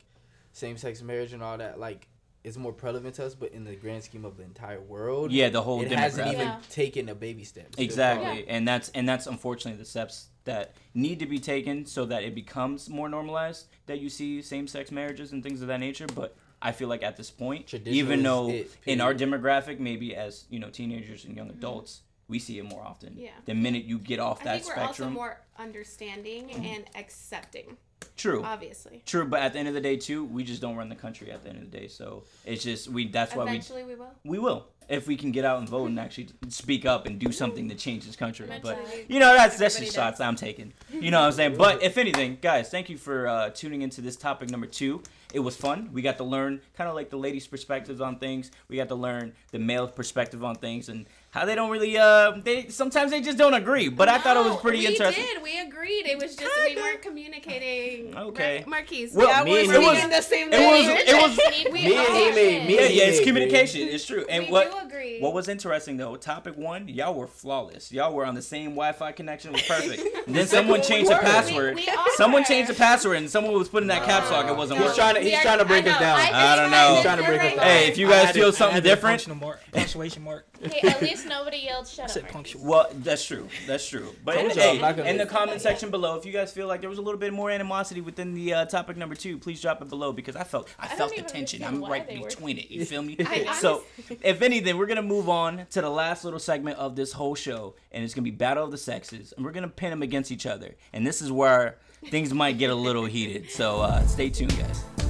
same-sex marriage and all that like it's more prevalent to us but in the grand scheme of the entire world yeah, the whole it hasn't even Yeah. taken a baby step Still Exactly, growing. and that's and that's unfortunately the steps that need to be taken so that it becomes more normalized. That you see same-sex marriages and things of that nature, but I feel like at this point, even though it, in our demographic, maybe as you know, teenagers and young adults, we see it more often. Yeah. The minute you get off I that think we're also spectrum, more understanding and accepting. True. Obviously. True, but at the end of the day, too, we just don't run the country. At the end of the day, so it's just we. That's why we Eventually we will. we will if we can get out and vote and actually speak up and do something to change this country. But you know, that's that's Everybody just shots I'm taking. You know what I'm saying? But if anything, guys, thank you for uh, tuning into this topic number two. It was fun. We got to learn kind of like the ladies' perspectives on things. We got to learn the male perspective on things and how they don't really. Uh, they sometimes they just don't agree. But I thought it was pretty we interesting. We did. We agreed. It was just we weren't communicating. Okay. Right, Marquise. Well, Yeah, me and speaking you- the same it was- language. it was- we Me and are. he made- me Yeah, and yeah, it's communication. It's true. And We what do agree. what was interesting though, topic one, y'all were flawless. Y'all were on the same Wi-Fi connection. It was perfect. And then someone changed the password. We- we someone changed the password, and someone was putting that caps lock. It wasn't He's working. trying to- he's are- trying to break I us down. think I don't know. He's trying to break us down. Hey, if you guys feel something different, Punctuation mark. Punctuation mark. Hey, at least nobody yelled I shut said up. Marky. punctual. well, that's true. That's true. But Told y'all, hey, not gonna- in the comment section below, if you guys feel like there was a little bit more animosity within the uh, topic number two, please drop it below because I felt I, don't felt the even tension. understand I'm why right they were- between it. You feel me? I so, if anything, we're gonna move on to the last little segment of this whole show, and it's gonna be battle of the sexes, and we're gonna pin them against each other, and this is where things might get a little heated. So uh, stay tuned, guys.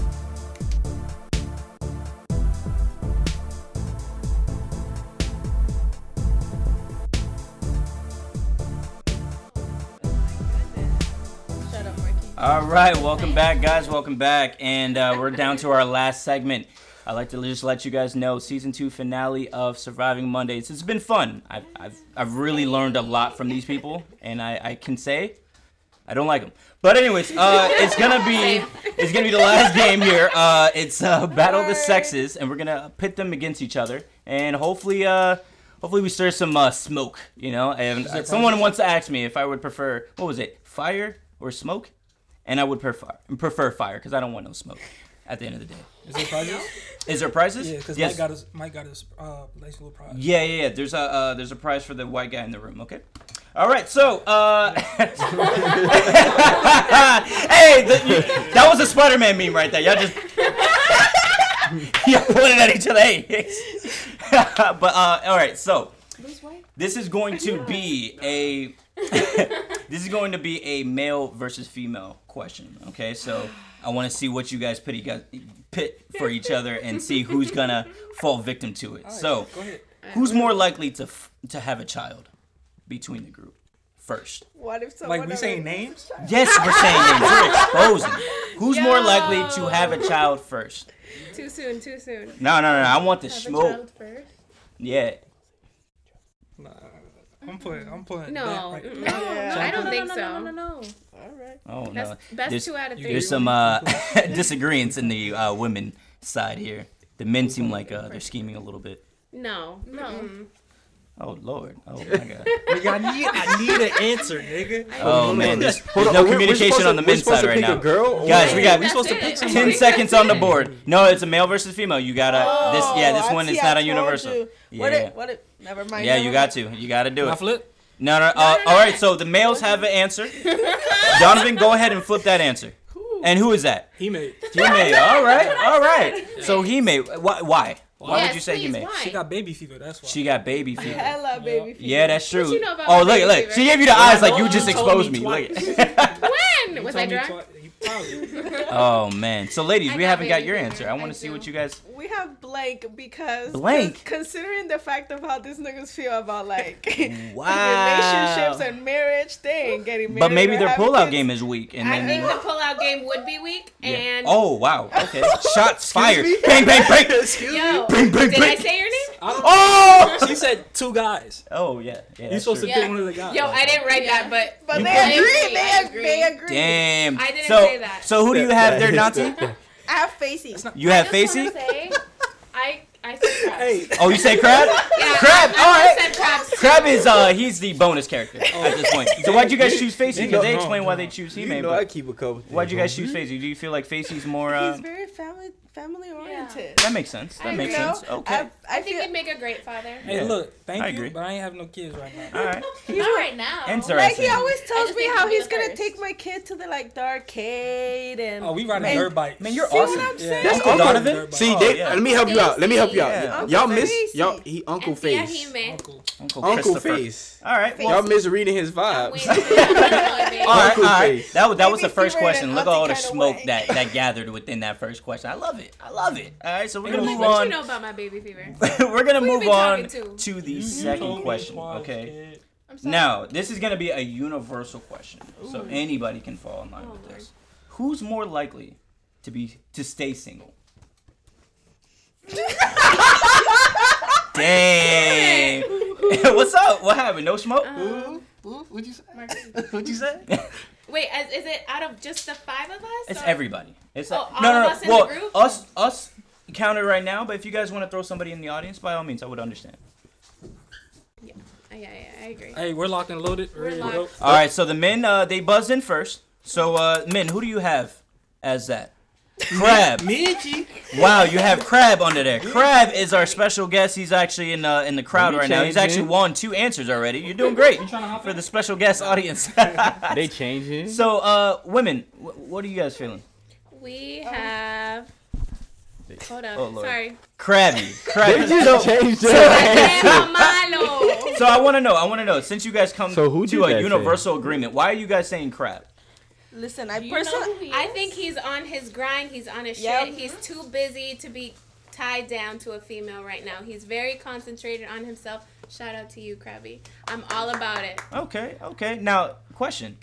All right, welcome back, guys. Welcome back, and uh, we're down to our last segment. I'd like to just let you guys know season two finale of Surviving Mondays. It's been fun. I've, I've, I've really learned a lot from these people, and I, I can say I don't like them. But anyways, uh, it's gonna be it's gonna be the last game here. Uh, it's uh, Battle of the Sexes, and we're gonna pit them against each other, and hopefully, uh, hopefully we stir some uh, smoke. You know, and someone wants to ask me if I would prefer what was it, fire or smoke, and I would prefer prefer fire because I don't want no smoke. At the end of the day, Is there prizes? is there prizes? Yeah, because yes. Mike got his Mike got his uh nice little prize. Yeah, yeah, yeah. There's a uh, there's a prize for the white guy in the room. Okay. All right. So, uh, hey, the, you, that was a Spider-Man meme right there. Y'all just y'all pointed at each other. Hey. but uh, all right. So this is going to be a this is going to be a male versus female question. Okay. So I want to see what you guys pit, you guys pit for each other and see who's gonna fall victim to it. So. Go ahead. Who's more likely to f- to have a child between the group first? What if someone Like we saying names? Yes, we're saying names. We're exposing. Who's more likely to have a child first? Too soon. Too soon. No, no, no. I want the Have a smoke. child first. Yeah. Nah, I'm putting I'm putting No. that right mm-mm. Yeah. I don't no, think so. no, no, no, no. All right. Oh no. Best, best There's, two out of three. there's some uh, disagreements in the uh, women side here. The men seem like uh, they're scheming a little bit. no. No. Mm-mm. Oh lord. Oh my god. Nigga, I need I need an answer, nigga. Oh man. There's, there's no we're- we're communication on the to- men's side right now. Girl Guys, we got That's supposed to it. pick Ten seconds on the board. No, it's a male versus female. You gotta this. Yeah, this Oh, I one is not I a universal. you. Yeah. What it? What it? Never mind. Yeah, you got to. You got to do I it. flip. No, no. Uh, no, no. All right. So the males have an answer. Donovan, go ahead and flip that answer. And who is that? He made. He made. All right. All right. So he made. Why? Why? Why would you say he made? She got baby fever. That's why. She got baby fever. Hella baby. fever. Yeah, that's true. you know about oh, look, baby look. fever? She gave you the eyes like you just exposed me me. Look. When? Was I Told me drunk? Twi- he probably- oh man. So ladies, I we haven't got your answer. I want to see do. what you guys. We have blank because Blank? con- considering the fact of how these niggas feel about like Wow. relationships and marriage, they ain't getting married. But maybe their pullout kids. game is weak, and I then. think the pull-out game would be weak, Yeah. and Oh wow. Okay. Shots fired. Bang bang bang. yo, Bang, bang, did bang. I say your name? I don't- Oh. She said two guys. Oh yeah. Yeah. You that's supposed to true. Yeah. pick one of the guys. Yo, I didn't write that, but But You they put- agree. I They agree. They agree. Damn. I didn't so, say that. So who do you have there, Nancy? I have Facey. You have I Facey? just I I said crabs. Hey, Oh, you say Crab? yeah, Crab. I, I right. said crabs. Crab is uh he's the bonus character at this point. So why'd you guys choose Facey? You Because they explain why they choose You He-Man. know I keep a couple. why'd you guys choose Facey? Do you feel like Facey's more? Uh, He's very family family oriented. that makes sense. That I makes know, sense. Okay. I, I I think feel you'd make a great father. hey, Yeah. look, thank I you, agree. but I ain't have no kids right now. All right. Not right now. Interesting. like he always tells just me think how he'll he's gonna first. take my kid to the like the arcade and Oh, we riding Man, dirt bikes. Man, you're See awesome. what I'm saying? That's Uncle awesome. Donovan. See, Oh, they, yeah. let me help you out. Let me help you you out. Yeah. Y- y'all miss Facey. y'all. He Uncle And Face. Hime. Uncle. Uncle, Uncle Christopher. Face. All right. Well, Y'all misreading his vibes. all right, Uncle all right. That was that was the first question. Look at all the smoke way. that that gathered within that first question. I love it. I love it. All right, so we're gonna Like, move what you know about my baby fever? we're gonna Who move on to? to the You second told question. Okay. kid. I'm sorry. Now, this is gonna be a universal question, so anybody can fall in line Oh, with Lord. this. Who's more likely to be to stay single? Dang. What's up? What happened? No smoke? Um, What'd you say? What'd you say? Wait, is, is it out of just the five of us? It's or- everybody. It's Oh, no, all no, of no. us in the well, group? us, us counted right now. But if you guys want to throw somebody in the audience, by all means, I would understand. Yeah, yeah, yeah, I agree. Hey, we're locked and loaded. We're Ready to locked. All right. So the men, uh, they buzzed in first. So, uh, men, who do you have as that? Crab. Michi. Wow, you have Crab under there. Crab is our special guest. He's actually in uh, in the crowd right now. He's actually won two answers already. You're doing great You trying to for in? the special guest audience. They changing. so, uh, women, wh- what are you guys feeling? We have. Hold up. Oh, Lord. Sorry. Crabby. They Crabby. just changed their Crema malo. So I want to know. I want to know. Since you guys come So who to did a that say? universal agreement, why are you guys saying crab? Listen, I Do you know personally. I think he's on his grind. He's on his Yeah. shit. He's too busy to be tied down to a female right now. He's very concentrated on himself. Shout out to you, Crabby. I'm all about it. Okay. Okay. Now, question.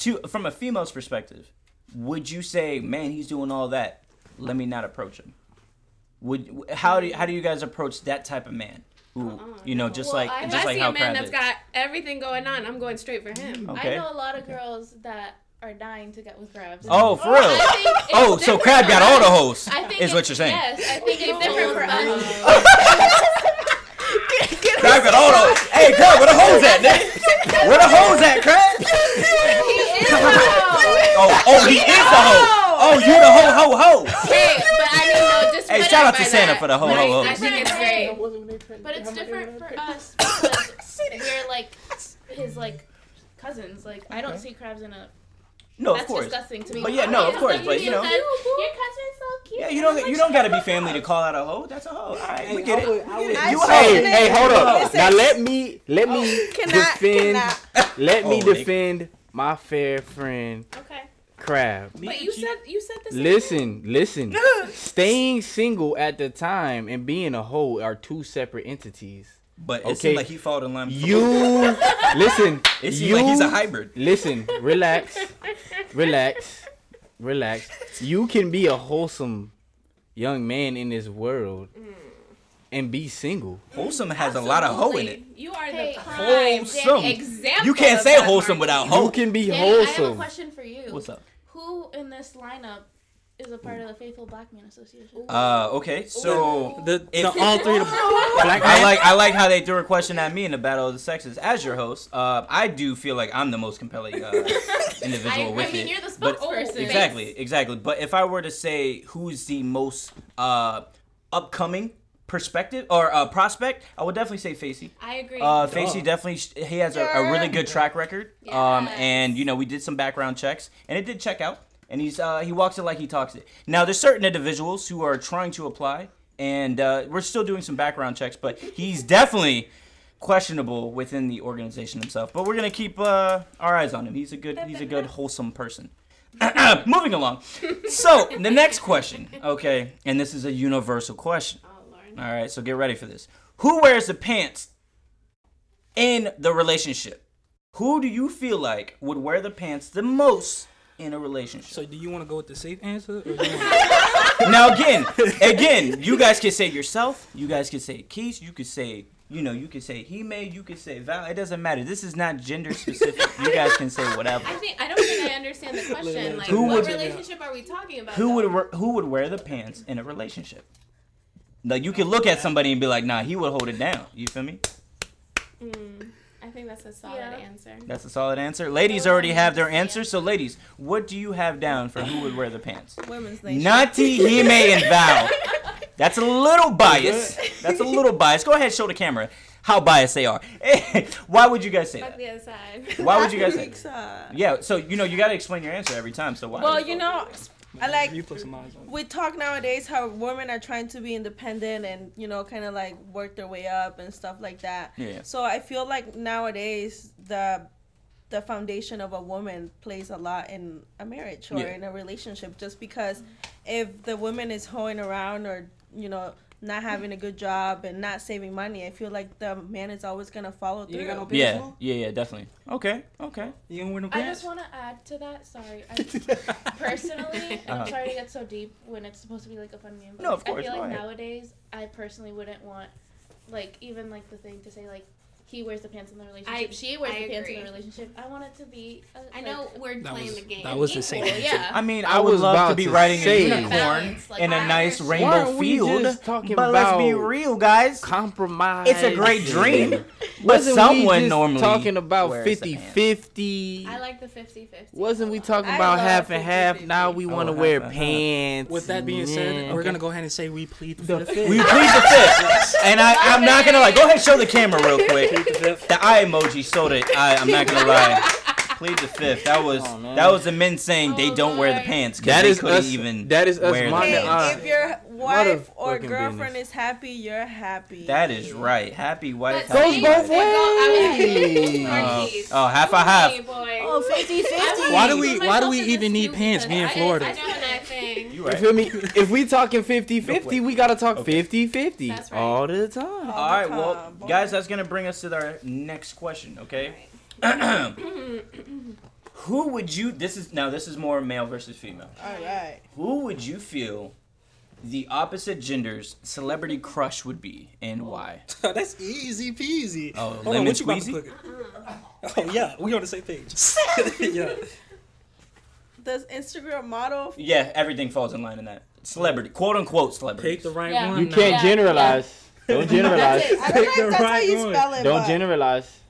To from a female's perspective, would you say, man, he's doing all that? Let me not approach him. Would how do how do you guys approach that type of man? Who uh-uh, you know, just Well, like I- just I like see how a man crab that's is. got everything going on, I'm going straight for him. Okay. I know a lot of girls that are dying to get with crabs. Oh, for real? I Oh, so different crab got all the us. hoes. I think is what you're saying? Yes, I think it's different for us. Crab got all the. Hey, crab, where the hoes at, nigga? Where the hoes at, crab? Oh, oh, he is the hoe. Oh, you the hoe, hoe, hoe. Hey, but I mean, no, just Hey, put shout it out to by Santa that. for the ho, Like, ho, ho. I think it's great. But it's different for us because we're like his like cousins. Like I don't see crabs in a. No, of That's course. disgusting to me. But yeah, no, of course, but you know. said, your cousin's so cute. Yeah, you don't you don't gotta be family to call out a hoe. That's a hoe. All right, we get it. We get it. You a saw hoe. Hey, hey, hold up. Listen. Now let me let me Cannot, defend cannot. let me Oh, they- defend my fair friend Okay. Crab. But you said you said this. same Listen, listen. Staying single at the time and being a hoe are two separate entities. But it Okay. seems like he followed in line. You listen. It seems you like he's a hybrid. Listen, relax, relax, relax. You can be a wholesome young man in this world mm. and be single. Wholesome has a lot of hoe in it. You are Hey, the Wholesome. prime example. You can't say wholesome Marky. without You hoe. can be Danny, I have a question for you. What's up? Who in this lineup is a part of the Faithful Black Men Association? Uh, okay, so The, If- the all three of the black I like I like how they threw a question at me in the battle of the sexes. As your host, uh, I do feel like I'm the most compelling uh, individual I, I with mean, it. you're the But- spokesperson. exactly, exactly. But if I were to say who's the most uh, upcoming perspective or uh, prospect, I would definitely say Facey. I agree. Uh, Facey definitely he has a, a really good track record. Um, and you know we did some background checks, and it did check out. And he's uh, he walks it like he talks it. Now there's certain individuals who are trying to apply, and uh, we're still doing some background checks, but he's definitely questionable within the organization himself. But we're gonna keep uh, our eyes on him. He's a good he's a good wholesome person. Moving along. So the next question, okay, and this is a universal question. oh All right, so get ready for this. Who wears the pants in the relationship? Who do you feel like would wear the pants the most in a relationship? So do you want to go with the safe answer? Or do you wanna... now again, again, you guys can say yourself. You guys can say Keith. You could say, you know, you could say he may, You could say Val. It doesn't matter. This is not gender specific. You guys can say whatever. I think I don't think I understand the question. Like, Who what would- relationship are we talking about? Who though? would wear- who would wear the pants in a relationship? Like you could look at somebody and be like, nah, he would hold it down. You feel me? I think that's a solid Yeah. answer. That's a solid answer. Ladies already have their answer. So, ladies, what do you have down for who would wear the pants? Women's nation. Nati, Hime, and Val. That's a little biased. That's a little biased. Go ahead, show the camera how biased they are. Why would you guys say Fuck that? the other side. Why would you guys say that? side. Yeah, so you know you got to explain your answer every time. So why? Well, you know, I like You put some eyes on. we talk nowadays how women are trying to be independent and you know kind of like work their way up and stuff like that. Yeah. So I feel like nowadays the the foundation of a woman plays a lot in a marriage or Yeah. in a relationship just because if the woman is hoeing around or you know not having a good job and not saving money, I feel like the man is always gonna follow You through. ain't got no Yeah, on? yeah, yeah, definitely. Okay, okay. You don't wear no I just want to add to that. Sorry, I, personally, and Uh-huh. I'm sorry to get so deep when it's supposed to be like a fun game. But No, of course. I feel like ahead. nowadays, I personally wouldn't want, like, even like the thing to say like he wears the pants in the relationship, I- she wears I the pants in the relationship. I want it to be. A, I know we're playing was- the game. that was the same Well, yeah. I mean, I I would was love to be to riding a unicorn like, in a nice understand. rainbow Why aren't we field. just talking but let's be real, guys. compromise. It's a great dream, but Wasn't someone we just normally talking about wears 50 the pants. 50? I like the 50 50. Wasn't we talking I about love half and half? Now we want to love wear half and half. pants. With that being said, we're gonna go ahead and say we plead The the fifth. fifth. We plead the fifth, and I, I'm not gonna like. Go ahead, show the camera real quick. Plead the fifth. Eye emoji sold it. I, I'm not gonna lie. Plead the fifth. That was Oh, that was the men saying they Oh, don't wear the pants because they is couldn't us- even. that is us wear the minding Hey, pants. our- if your wife or girlfriend business. is happy, you're happy. That is right. Happy wife. But happy see, both they go- I was- ways. Marquise. Oh, oh, half a half. Hey. Oh, 50 50. Why do we- why do we even need pants? Me in because I- Florida. I, Gemini thing. You You feel me? If we talking 50 50, we gotta talk Okay. 50 50 right. all the time. All right, well, boy. guys, that's gonna bring us to our next question. Okay. Who would you? This is now. This is more male versus female. All right. Who would you feel the opposite gender's celebrity crush would be, and oh. why? That's easy peasy. Oh, Hold lemon on, what you about to squeezy? cook it? Oh yeah, we on the same page. yeah. Does Instagram model? Yeah, everything falls in line in that celebrity, quote unquote celebrity. Pick the right Yeah. one. You can't Yeah, generalize. Don't generalize. I don't Pick if the that's how right you one. spell it. Don't but- generalize.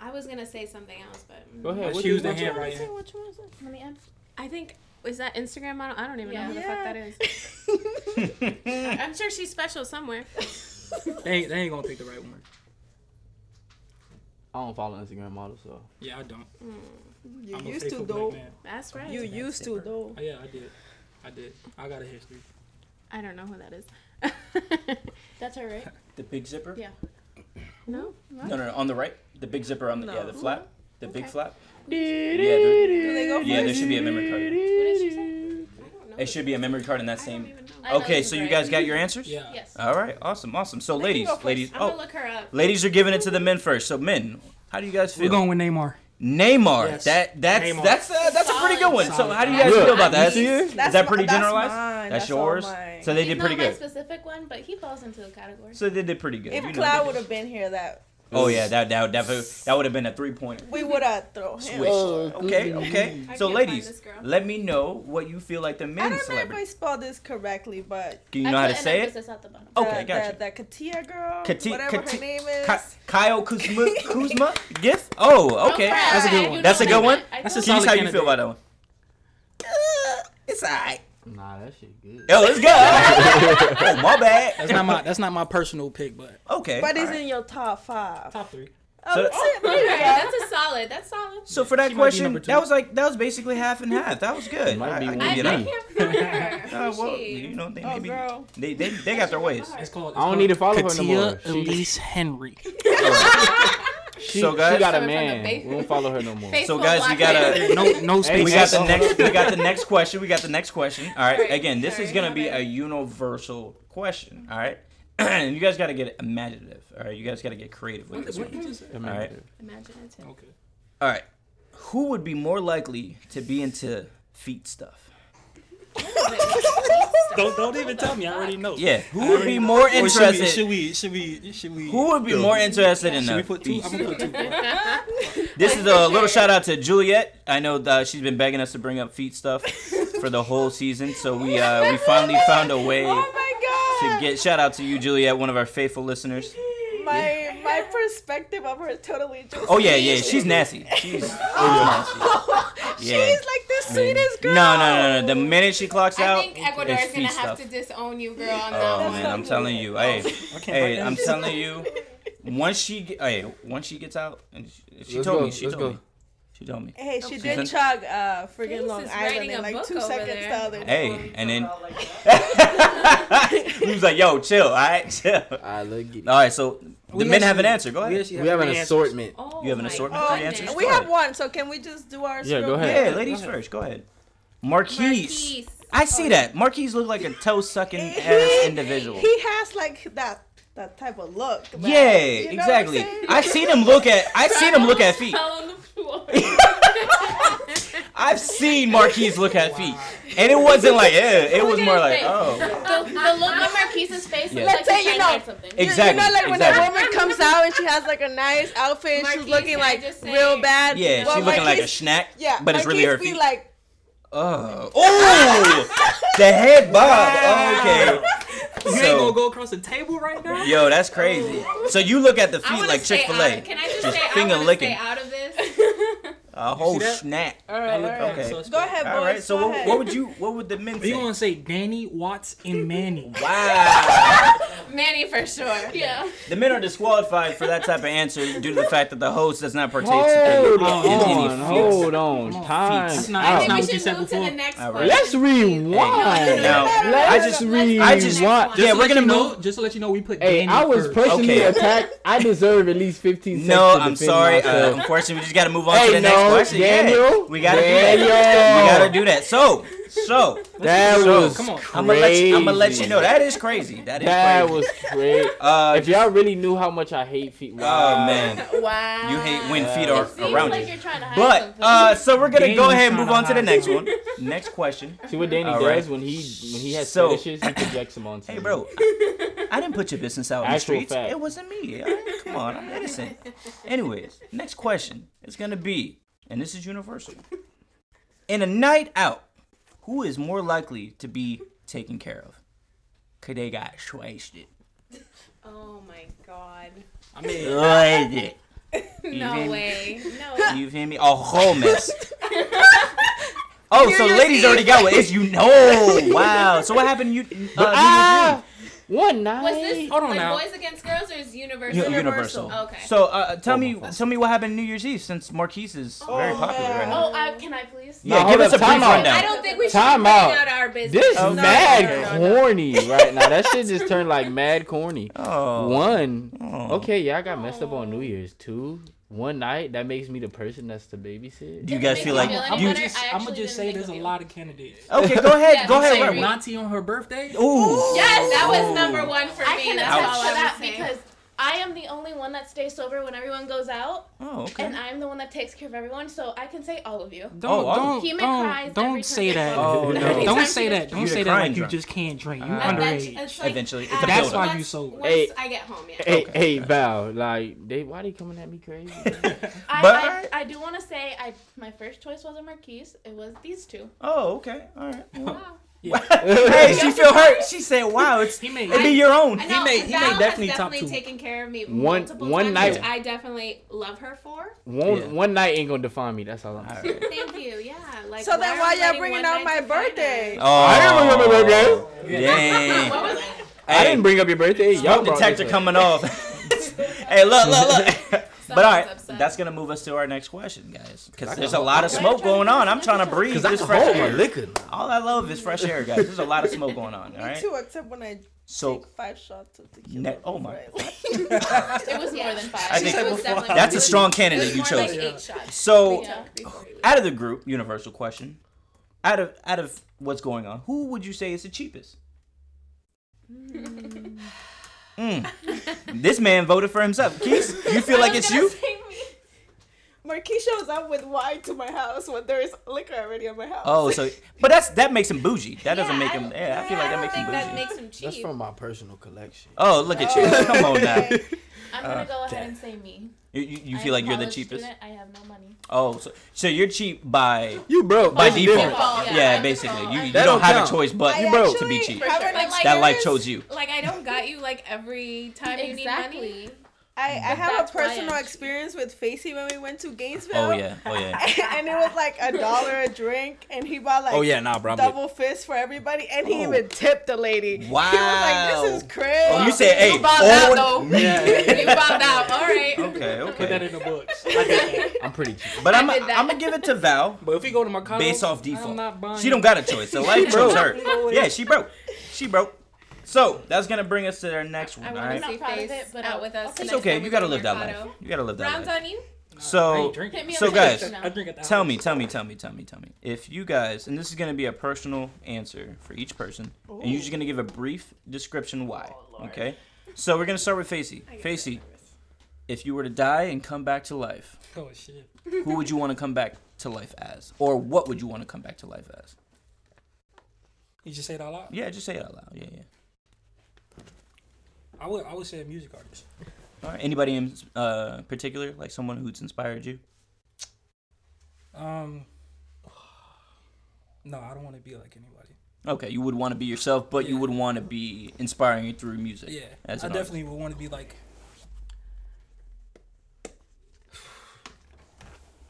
I was gonna say something else, but Go ahead. But What she you- was the what you- handwriting. What you wanna say? Let me add. I think is that Instagram model? I don't even know who the Yeah. fuck that is. I'm sure she's special somewhere. They ain't, they ain't gonna pick the right one. I don't follow Instagram models, so. Yeah, I don't. Hmm. You I'm used to though. That's right. You used to though. Oh, yeah, I did. I did. I got a history. I don't know who that is. That's her, right? The big zipper? Yeah. no. No, no, no, on the right. The big zipper on the yeah, the flap, the big flap. Do they go Yeah, there should be a memory card. Who did she say? I don't know. It should be a memory card in that same. I Okay, this so you guys got your answers? Yeah. Yes. All right, awesome, awesome. So, ladies, go first. ladies, I'm gonna oh, look her up. ladies are giving it to the men first. So, men, how do you guys feel? We're going with Neymar. Neymar. Yes. That that's Neymar. that's uh, that's a pretty good one. So, Solid. how do you guys Look, feel about you that? see it? Is That's that pretty generalized? That's That's yours. So they He's did not pretty my good. specific one, but he falls into the category. So they did pretty good. If You know, Cloud they would did. have been here, that Oh yeah, that that that that would have been a three pointer. we would have thrown him. Switch. Oh, Okay, okay. I So, ladies, find this girl. let me know what you feel like the main. I don't know if I spelled this correctly, but Do you I know how to say it? emphasis at the bottom. Okay, the, gotcha. The, the Katia girl, Kati- whatever Kati- her name is. Ka- Kyle Kuzma, Kuzma gift? Oh, okay. That's a good one. That's a good one. meant. I That's a solid how you feel about that one? Uh, it's alright. Nah, that shit good. Yo, it's good. oh, my bad. That's not my. That's not my personal pick, but Okay. But it's alright. in your top five. top three. Oh, So- shit, there you that's a solid. That's solid. So for that She question, that was like that was basically half and half. That was good. Might I, be I one give I, you I that. can't find her. Uh, well, she? you know, they Oh, maybe girl. they, they they got their ways. It's called. It's I don't called need to follow her no more. She- Elise Henry. She, So, guys- she got a Coming from the man. We won't follow her no more. Faithful So, guys, we got a. No, no spaces. We got the next. We got the next question. We got the next question. All right. Sorry, Again, this is gonna be bad. a universal question. All right. and you guys got to get imaginative. All right. You guys got to get creative with this What one. you just? All right. Imaginative. Okay. All right. Who would be more likely to be into feet stuff? Don't don't even tell me. I already know. Yeah. Who would be more Or should we? interested? Should we? Should we? Should we? Who would be more interested in that? Should we put two? feet? I'm gonna put two. This is a little shout out to Juliet. I know that she's been begging us to bring up feet stuff for the whole season, so we uh, we finally found a way Oh my to get shout out to you, Juliet, one of our faithful listeners. my my perspective of her totally just. Oh yeah, yeah, she's nasty. She's nasty. She's Yeah. like the sweetest girl. No, no, no, no. The minute she clocks I out, think Ecuador it's is gonna feet have stuff. to disown you, girl, on Oh that man. I'm telling you, hey, hey, I'm telling you, once she, get, hey, once she gets out, and she, she told go, me, she told go. me, She told me. Hey, she She's did in- chug uh friggin' Long Island in like two seconds the other. Hey, and then he was like, "Yo, chill, all right, chill." All I look at right, so the We men have an answer. Go we ahead. We have an answers. assortment. Oh You have an my assortment? Oh, Three answers? we have one, so can we just do our? Yeah, real go ahead. Yeah, ladies first. Go ahead. Marquise. Marquise. I see oh, that. Marquise look like a toe sucking ass individual. He has like that that type of look. man. Yeah, You know exactly. I've seen him look at. I've seen him look at feet. Fell on the floor. I've seen Marquise look at feet, and it wasn't like, eh. It was more like, oh. The, the look on Marquise's face Yeah. is Let's like say you trying know- to hide something. You- Exactly. You know, like when a woman comes out and she has like a nice outfit and she's looking like real bad. Yeah, Well, she looking like a Marquise- schnack. Yeah, but it's really her Marquise be feet. Like, Oh, oh, the head bob. Okay. You ain't gonna go across the table right now. Yo, that's crazy. Oh. So you look at the feet like Chick Fil A, Can I just, just say finger I licking, stay out of this? A whole that? snack. all right, all right. Okay. So Go ahead, boys. All right. So what, what would you? What would the men Say? You say? gonna say Danny Watts and Manny? Wow. Manny for sure. Yeah. The men are disqualified for that type of answer due to the fact that the host does not partake Hold in, in on, any feet. hold on. Come on. Time That's not- I that's think not we what you should said move to before. the next All one. right. Let's rewind. Now, I Let's- just let's read I just- next one. yeah, Just we're gonna let move- Know, just to let you know, we put Hey, Danny I was first. personally Okay. attacked. I deserve at least 15 seconds. No, I'm sorry. Uh, myself. unfortunately, we just got to move on Hey, to the next no, question. Yeah, Daniel, we gotta do that. We gotta do that. So, so that so, was come on. I'm gonna let you. I'm gonna let crazy. you know that is crazy. That is That crazy. was great. Uh, if y'all really knew how much I hate feet, oh man, Wow. you hate when feet are It seems around like you. you're trying to hide But uh, so we're gonna Danny go ahead and move to on to the next one. Next question. See what Danny All does right. when he when he has So- fetishes, he projects them onto Hey, me. bro, I didn't put your business out in the streets. fact. It wasn't me. all right? Come on, I'm innocent. Anyways, next question is gonna be, and this is universal. In a night out, who is more likely to be taken care of? Cause they got wasted. Oh my god. I mean, Wasted. You No hear me? way. No. You feel me? A whole mess. Oh, so New Year's ladies already got one. It's you. Oh, wow. So what happened? You uh, ah, one night. Was this Hold on like now. boys against girls or is New universal? Year's Eve? universal. Okay. So uh, tell me, Homophobe. tell me what happened New Year's Eve since Marquise is very popular right now. oh, I, can I please? Yeah, Nah, give us a up, brief time out. rundown. I don't think we should Time out. out our business. This Oh, is no, mad no, no, corny right now. That shit just turned like mad corny. Oh. One. Oh. Okay, yeah, I got messed up on New Year's. Two. One night. That makes me the person that's to babysit. Do you guys feel like feel I'm you? gonna better? just, I I'm gonna just say there's a you. lot of candidates. Okay, go ahead. Yeah, go I'm ahead. saying Remy. Nanti on her birthday. Ooh. Yes, that was number one for I me. can That's attest all to I that was saying. because I am the only one that stays sober when everyone goes out, Oh, okay. and I'm the one that takes care of everyone. So I can say all of you. Don't wow. don't Human don't, cries don't time say they that. Oh, no. Don't say that. Don't say that crying like you just can't drink. You Uh, Eventually, underage. it's like, Eventually, it's uh, That's why you so. Once Hey. I get home, yeah. Hey, Okay. hey, Val. Like, they why are they coming at me crazy? I, But- I, I do want to say I my first choice wasn't Marquise. It was these two. Oh, okay. All right. Wow. hey, she feel hurt. She said, "Wow, it's He made- it'd be your own." I know, made- he Val made has definitely top definitely two. taken care of me One- multiple one times, night- which I definitely love her for. one Yeah. one night ain't gonna define me. That's all I'm saying. right. Thank you. Yeah. Like. So then why y'all bringing one out my birthday? Oh, I didn't bring up your birthday. Oh. Dang. What was it? I didn't bring up your birthday. Y'all Smoke brought detector coming off. hey, look, look, look. But all right, upset. that's gonna move us to our next question, guys. Because there's a lot of smoke going on. I'm trying to breathe Cause I this can fresh hold my air. liquor. All I love is fresh air, guys. There's a lot of smoke going on. All Me too, except when I So take five shots of tequila. Ne- oh my- It was more than five. I think It was definitely- that's a was- strong it candidate was you more chose. Like eight shots. So Yeah. Uh, out of the group, universal question. Out of out of what's going on, who would you say is the cheapest? Mm. This man voted for himself. Keith, you feel like it's you? Marquis shows up with wine to my house when there is liquor already at my house. Oh, so but that's that makes him bougie. That doesn't Yeah, make him. don't- Yeah, I feel like I that makes him think that bougie. makes him cheap. That's from my personal collection. Oh, look at you! Oh. Come on now. I'm gonna go ahead and say me. You, you, you feel like you're the cheapest? Student. I have no money. Oh, so so you're cheap by You broke by That's default. Default, Yeah, yeah, basically, default. you, you don't don't have count. a choice but I broke. to be cheap. have an But, like, That life chose you. Like I don't got you like every time you need money. Exactly. I, I have a personal cheap. experience with Facey when we went to Gainesville. Oh yeah, oh yeah. and it was like a dollar a drink, and he bought like Oh yeah, nah, bro. I'm good. double fist for everybody, and he Oh. even tipped the lady. Wow. He was like, "This is crazy." Oh, you said, hey, You bowed out oh, though. Yeah. you bowed out. All right. Okay, okay. Put that in the books. I am pretty cheap. But I'm I did that. I'm gonna give it to Val But if we go to Mercado, based off I'm default. not buying. She don't got a choice. The life chose her. Yeah, she broke. She broke. So that's gonna bring us to our next one. I all want right? to see I'm not proud of face it, but out with us. I'll the take It's okay. You we gotta live that life. You gotta live that Rounds life. on you. So ain't drinking. Hit me up So guys, a now. I drink at the tell me, tell me, tell me, tell me, tell me. If you guys, and this is gonna be a personal answer for each person, and you're just gonna give a brief description why. Oh, okay. So we're gonna start with Facey. Facey, if you were to die and come back to life, Oh shit. who would you want to come back to life as, or what would you want to come back to life as? You just say it out loud. Yeah, just say it out loud. Yeah, yeah. I would. I would say a music artist. All right. Anybody in uh, particular, like someone who's inspired you? Um. No, I don't want to be like anybody. Okay, you would want to be yourself, but you would want to be inspiring you through music. Yeah, as I an definitely would want to be like.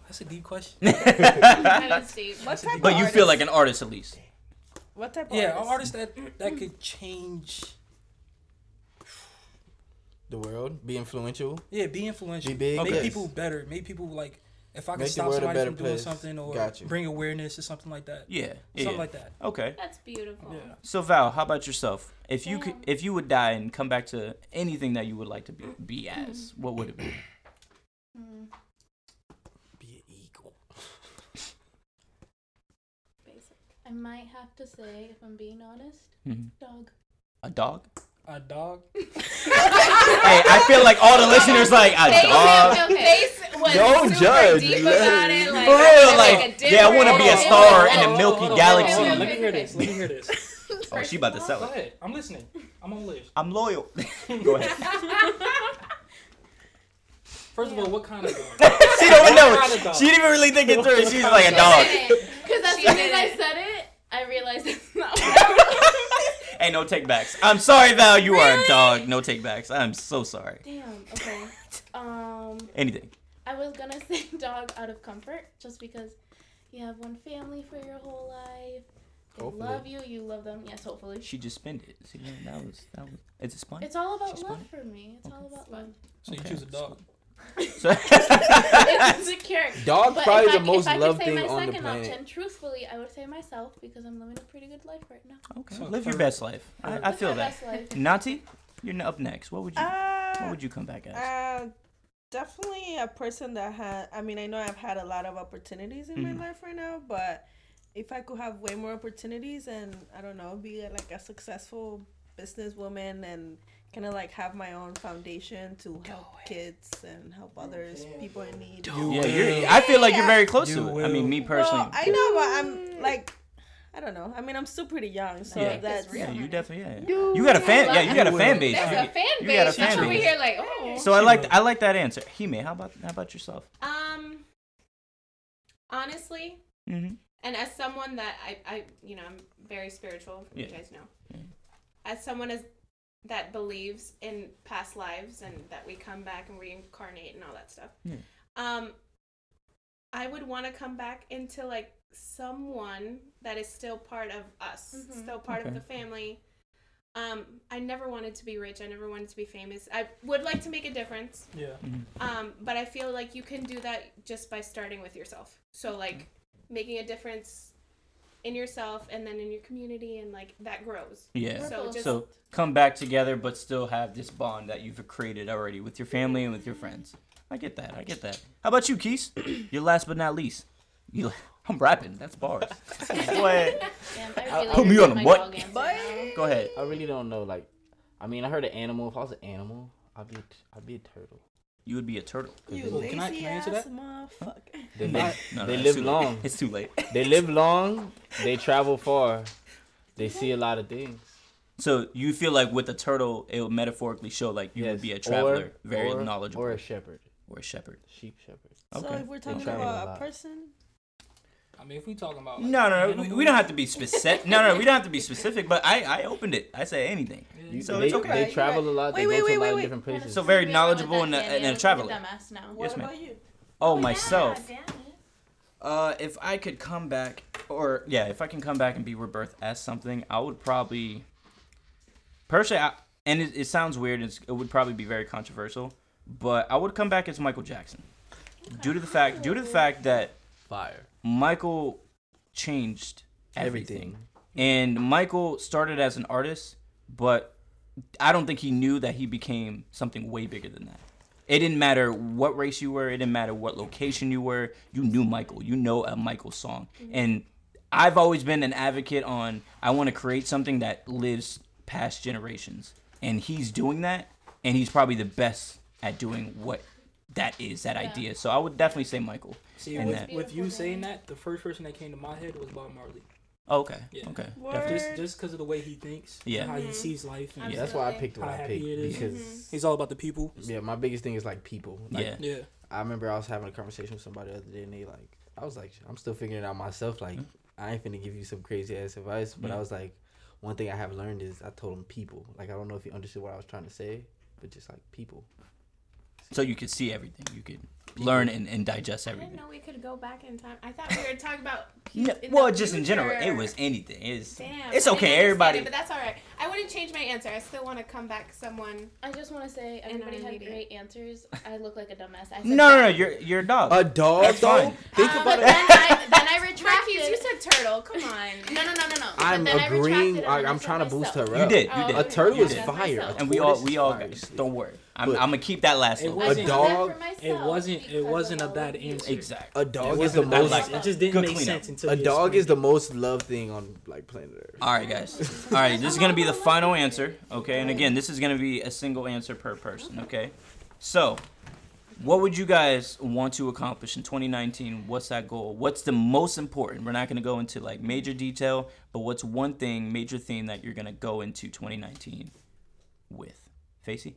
That's a deep question. Kinda. What type deep- of But you feel like an artist at least. What type of yeah, an artist? artist that that could change. The world, be influential. Yeah, be influential. Be big. Make Okay. people better. Make people like. If I could Make stop somebody better from doing place. something or Got you. bring awareness or something like that. Yeah. yeah. Something like that. Okay. That's beautiful. Yeah. So Val, how about yourself? If you could, if you would die and come back to anything that you would like to be, be as, what would it be? Hmm. Be an eagle. Basic. I might have to say, if I'm being honest, Mhm. dog. A dog? A dog. hey, I feel like all the listeners like a Face, dog. face was Don't super judge, deep about it. Like, For real, gonna like, yeah, I wanna be a star in the Milky Galaxy. okay, Hold on, let me hear this. Let me hear this. Oh, she about to sell Go it. ahead. I'm listening. I'm on list. I'm loyal. Go ahead. First of all, what kind of dog? she don't even know. Kind of dog? She didn't even really think it through. She's like a dog. Because as She soon as I said it, I realized it's not what I Hey, no takebacks. I'm sorry, Val. You are a dog. No takebacks. I'm so sorry. Damn. Okay. Um, Anything. I was gonna say dog out of comfort, just because you have one family for your whole life. They Hopefully. love you. You love them. Yes, hopefully. She just spent it. See, that was that was. It's a spun. It's all about love funny. for me. It's all about love. So you Okay, choose a dog. So, it's insecure. Dog But probably if I, the c- most if I could loved say thing my on the second planet. option, truthfully, I would say myself because I'm living a pretty good life right now. okay. So Live your best life. I, I Live feel that. best. Nati, you're up next. What would you? What Uh, would you come back as? uh, definitely a person that had. I mean, I know I've had a lot of opportunities in Mhm. my life right now, but if I could have way more opportunities and I don't know, be like a successful businesswoman and kind of like have my own foundation to help kids and help others, people in need. yeah, you're. I feel like you're very close You to it. I will. mean, me personally. Well, I know, but I'm like, I don't know. I mean, I'm still pretty young, so Yeah. that's yeah, you definitely. Yeah, You you got a fan. Yeah, you got a fan base. There's You a get- fan you got a She's fan over base. here like, oh. So I like. I like that answer. Hime, how about how about yourself? Um, honestly, Mm-hmm. and as someone that I, I, you know, I'm very spiritual. You guys know. Yeah. As someone as that believes in past lives and that we come back and reincarnate and all that stuff. Yeah. Um, I would want to come back into like someone that is still part of us, Mhm. still part Okay. of the family. Um, I never wanted to be rich. I never wanted to be famous. I would like to make a difference. Yeah. Um, but I feel like you can do that just by starting with yourself. So like making a difference in yourself and then in your community and like that grows. Yeah. So just So come back together, but still have this bond that you've created already with your family and with your friends. I get that. I get that. How about you, Keys? You're last but not least. You, I'm rapping. That's bars. Go. Damn, I I- Put me on my what? dog answer Boy. now. Go ahead. I really don't know. Like, I mean, I heard an animal. If I was an animal, I'd be a t- I'd be a turtle. You would be a turtle. You they, Well, can I- lazy can I answer ass that? motherfucker. they, No, live, no, they live long. It's too late. They live long. They travel far. They see a lot of things. So you feel like with a turtle, it would metaphorically show like you would be a or- traveler, very or- knowledgeable, or a shepherd, or a shepherd. sheep shepherd. So Okay. if we're talking travel a about a person, I mean, if we talking about like, No, no, no. We, we don't have to be specific. No, no, we don't have to be specific. But I, I opened it. I say anything. You, So they, it's okay. they travel a lot. They Wait, go wait, to a wait, lot of different places. So very screwed me over with knowledgeable that, and a- Danny. and a I look like traveler. dumbass now. what Yes, about you? Oh, myself. Yeah, Danny. Uh, if I could come back, or yeah, if I can come back and be rebirthed as something, I would probably, personally, I, and it, it sounds weird. It's, it would probably be very controversial, but I would come back as Michael Jackson, due to the fact due to the fact that Fire. Michael changed everything. Everything. And Michael started as an artist, but I don't think he knew that he became something way bigger than that. It didn't matter what race you were, it didn't matter what location you were. You knew Michael. You know a Michael song. Mm-hmm. And I've always been an advocate on I want to create something that lives past generations. And he's doing that, and he's probably the best at doing what that is, that idea. So I would definitely say Michael. See, with, that- with you saying that, the first person that came to my head was Bob Marley. Oh, okay. Yeah. Okay. Word. Just just because of the way he thinks, Yeah. and how he sees life, and Yeah, that's why I picked what How I happy picked it is. because he's all about the people. yeah, my biggest thing is like people. Like, Yeah. Yeah, I remember I was having a conversation with somebody the other day, and they like, I was like, I'm still figuring it out myself. Like, mm-hmm. I ain't finna give you some crazy ass advice, but Yeah. I mm-hmm. was like, one thing I have learned is I told him people. Like, I don't know if he understood what I was trying to say, but just like people. So you could see everything. You could learn and, and digest everything. I didn't know we could go back in time. I thought we were talking about. No, in well, the just in general, it was anything. It's Damn. it's okay. Everybody. it, but that's all right. I wouldn't change my answer. I still want to come back someone. I just want to say everybody had meeting. great answers. I look like a dumbass. I said No, no, no. dog. You're you're a dog. A dog, That's though? fine. Think Um, about but it. then I then I Marquise, retracted. you said turtle. Come on. no, no, no, no, no. I'm then agreeing. I I, I'm trying to boost myself. her You did. You Oh, did. A turtle is fire. And we all tortoise we all fire, got. sleep. Don't worry. I'm, I'm gonna keep that last It one. wasn't- A dog- It wasn't. It wasn't a bad answer. Exactly. A dog It is the most. like it just didn't make cleanup. sense until A you dog is the most loved thing on like planet Earth. All right, guys. All right, this is gonna be the final answer. Okay, and again, this is gonna be a single answer per person. Okay, so what would you guys want to accomplish in 2019? What's that goal? What's the most important? We're not gonna go into like major detail, but what's one thing, major theme that you're gonna go into 2019 with? Facey?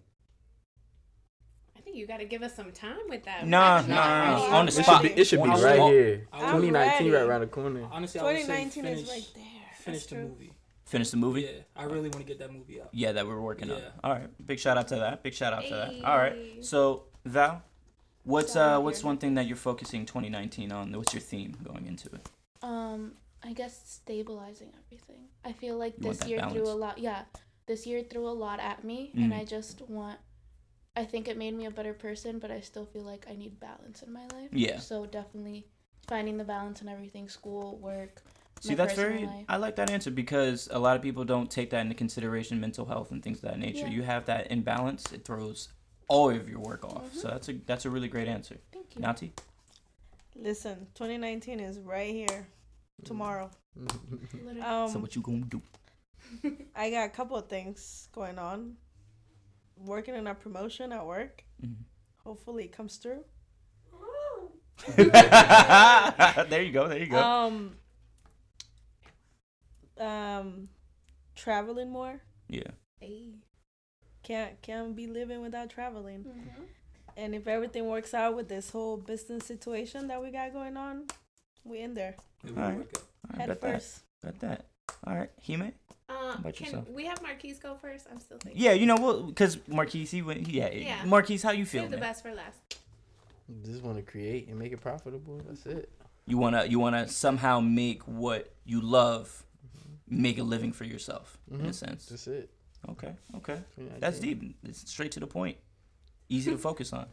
I think you got to give us some time with that. Nah, We're nah, nah, ready. On the It should spot. be. It should be right here. 2019 right around the corner. it. Honestly, I would say 2019 finish, is right there. finish the movie. Finish the movie. Yeah, I really want to get that movie out. Yeah, that we're working on. Yeah. All right. Big shout out to that. Big shout out to that. All right, So Val, what's uh what's one thing that you're focusing 2019 on? What's your theme going into it? Um, I guess stabilizing everything. I feel like You this that year threw a lot. Yeah, this year threw a lot at me, Mhm. and I just want. I think it made me a better person, but I still feel like I need balance in my life. Yeah. So definitely finding the balance in everything: school, work. See, my that's very. life. I like that answer because a lot of people don't take that into consideration, mental health and things of that nature. Yeah. You have that imbalance, it throws all of your work off. Mm-hmm. So that's a that's a really great answer. Thank you. Nati, Listen, 2019 is right here. Tomorrow. Um, so what you gonna do? I got a couple of things going on. Working on a promotion at work. Mhm. Hopefully it comes through. there you go. There you go. Um um traveling more. yeah. Ayy. Can't can't be living without traveling. Mhm. And if everything works out with this whole business situation that we got going on, we in there. It Alright. work out. All right, Head bet that. first. Bet that. All right, Hime. Uh, about can yourself? we have Marquise go first? I'm still thinking. Yeah, you know what? Because Marquise, he went. Yeah, Yeah. Marquise, how you feel, Save the man? best for last. Just want to create and make it profitable. That's it. You wanna you wanna somehow make what you love, make a living for yourself in a Mhm. sense. That's it. Okay, okay, that's deep. It's straight to the point. Easy to focus on.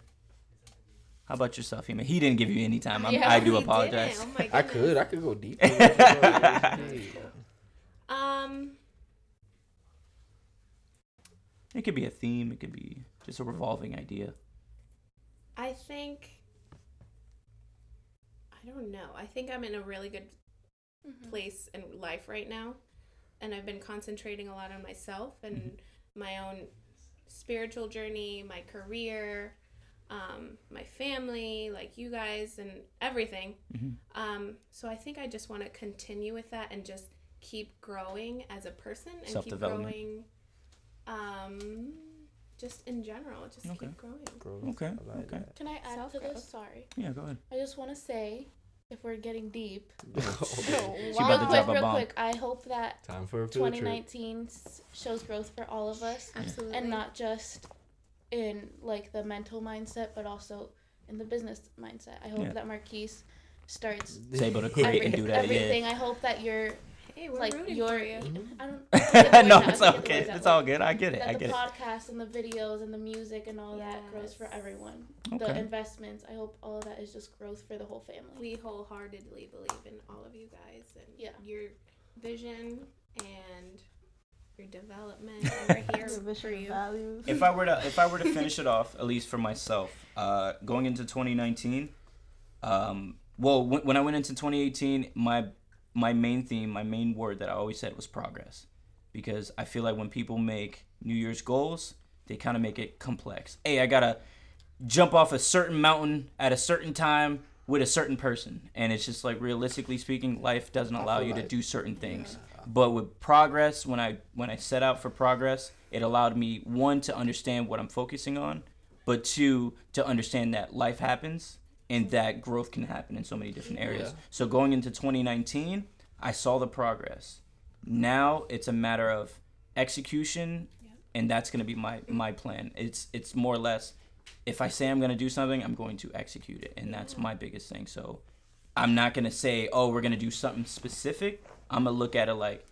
How about yourself, Hime? He didn't give you any time. I'm, Yeah, I do apologize. Oh I could. I could go deep. Um, It could be a theme. It could be just a revolving idea. I think. I don't know. I think I'm in a really good Mhm. place in life right now, and I've been concentrating a lot on myself and my own spiritual journey, my career, um, my family, like you guys, and everything. Mhm. Um, so I think I just want to continue with that and just keep growing as a person and keep Self-development. growing. Um, just in general, just Okay. keep growing. Okay, like okay. that. Can I add to Self-growth. this? Sorry. Yeah, go ahead. I just want to say, if we're getting deep, She real about to quick, real bomb. quick, I hope that Time for a field trip. shows growth for all of us, Absolutely. and not just in like the mental mindset, but also in the business mindset. I hope Yeah. that Marquise starts Is able to create and do that. everything. Yeah. I hope that you're Hey, we're like rooting your for you. I don't I can't get the no, it's I all can't get the good. It's all good. I get it. That I the get it. podcast and the videos and the music and all that grows for everyone. Okay. The investments. I hope all of that is just growth for the whole family. We wholeheartedly believe in all of you guys and Yeah. your vision and your development. And we're here The for you. values. if I were to if I were to finish it off, at least for myself, uh, going into 2019, um, well, when, when I went into 2018, my my main theme, my main word that I always said was progress, because I feel like when people make New Year's goals, they kind of make it complex. Hey, I gotta jump off a certain mountain at a certain time with a certain person, and it's just like realistically speaking, life doesn't allow you to do certain things. But with progress, when I when I set out for progress, it allowed me one to understand what I'm focusing on, but two to understand that life happens and that growth can happen in so many different areas. Yeah. So going into 2019, I saw the progress. Now it's a matter of execution, and that's gonna be my my plan. It's it's more or less, if I say I'm gonna do something, I'm going to execute it, and that's my biggest thing. So I'm not gonna say, oh, we're gonna do something specific. I'm gonna look at it like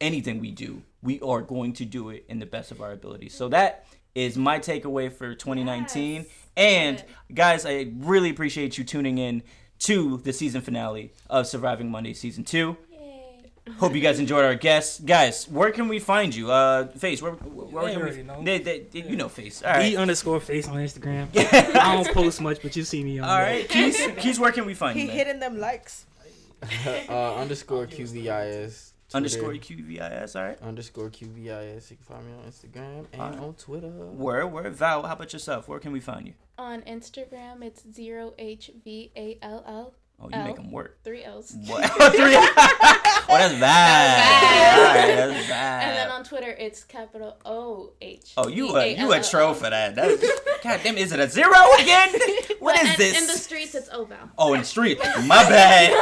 anything we do, we are going to do it in the best of our abilities. So that is my takeaway for 2019. Yes. And guys, I really appreciate you tuning in to the season finale of Surviving Monday season two. Yay. Hope you guys enjoyed our guests, guys. Where can we find you? Uh, Face. Where, where They can we? know. They, they, they- You know Face. All E underscore face on Instagram. I don't post much, but you see me on All there. right. Keys, Keys, where can we find he you? man? hitting them likes. uh, underscore QVIS. Twitter, Underscore QVIS. All right. Underscore QVIS. You can find me on Instagram and Alright. on Twitter. Where? Where? Val. How about yourself? Where can we find you? On Instagram, it's zero H V A L L. Oh, you make them work. Three L's. What? Three. oh, that's bad. bad. All right, that's bad. And then on Twitter, it's capital O H. Oh, you a you a troll for that. That's, God damn, is it a zero again? What is But this? In the streets, it's Oval. oh, in the street. My bad.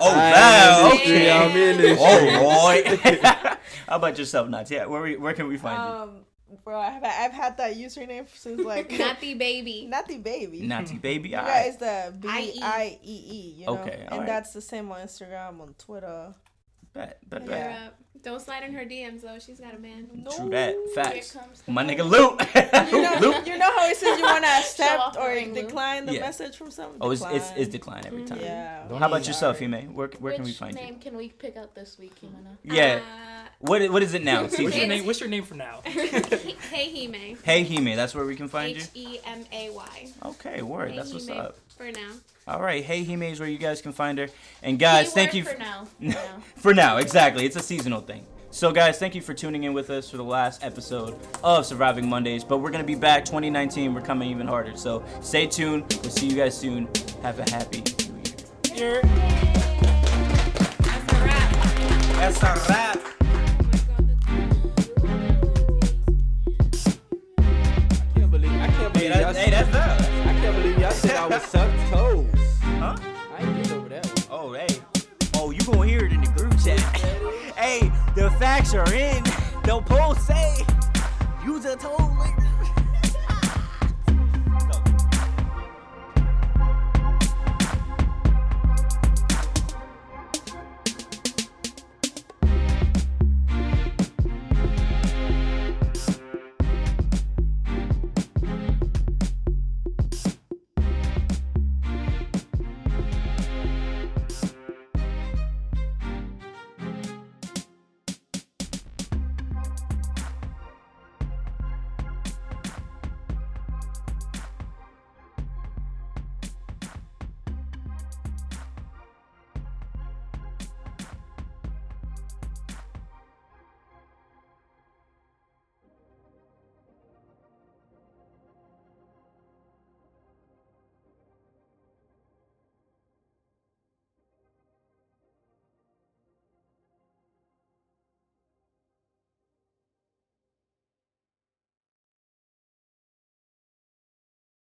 Oh, I'm Val. in the street, Okay. I'm in the Oh street. boy. How about yourself, Nats? Yeah, where we- where can we find Um, bro, I've, I've had that username since like Not the baby. Natty baby. you? Natty baby. You All guys the B I E E. You know? Okay, and alright. that's the same on Instagram, on Twitter. Bet, bet, bet. You're. Don't slide in her DMs though. She's got a man. True that. Here Facts. My nigga Luke. You know, Luke. you know how it says you want to accept or ring, Lou. decline the Yeah. message from someone? Oh, it's, it's, Decline. it's decline every time. Yeah. Don't How about even- yourself, Hime? Where, where can we find name you? Name can we pick up this week, Himana? Yeah. Uh, What what is it now? What's your name? What's your name for now? hey Hime. Hey Hime, that's where we can find you. H E M A Y. Okay, word. Hey That's what's Hime. up. For now. All right, Hey Hime is where you guys can find her. And guys, thank you Keyword f- for now. For now. for now. Exactly, it's a seasonal thing. So guys, thank you for tuning in with us for the last episode of Surviving Mondays. But we're gonna be back 2019. We're coming even harder. So stay tuned. We'll see you guys soon. Have a happy New Year. That's a wrap. That's a wrap. Hey, believe y'all that's, hey, that's Val. I can't believe y'all said I was sucked toes. Huh? I ain't get over that. Oh, hey. Oh, you gonna hear it in the group chat. hey, the facts are in. The polls say you just told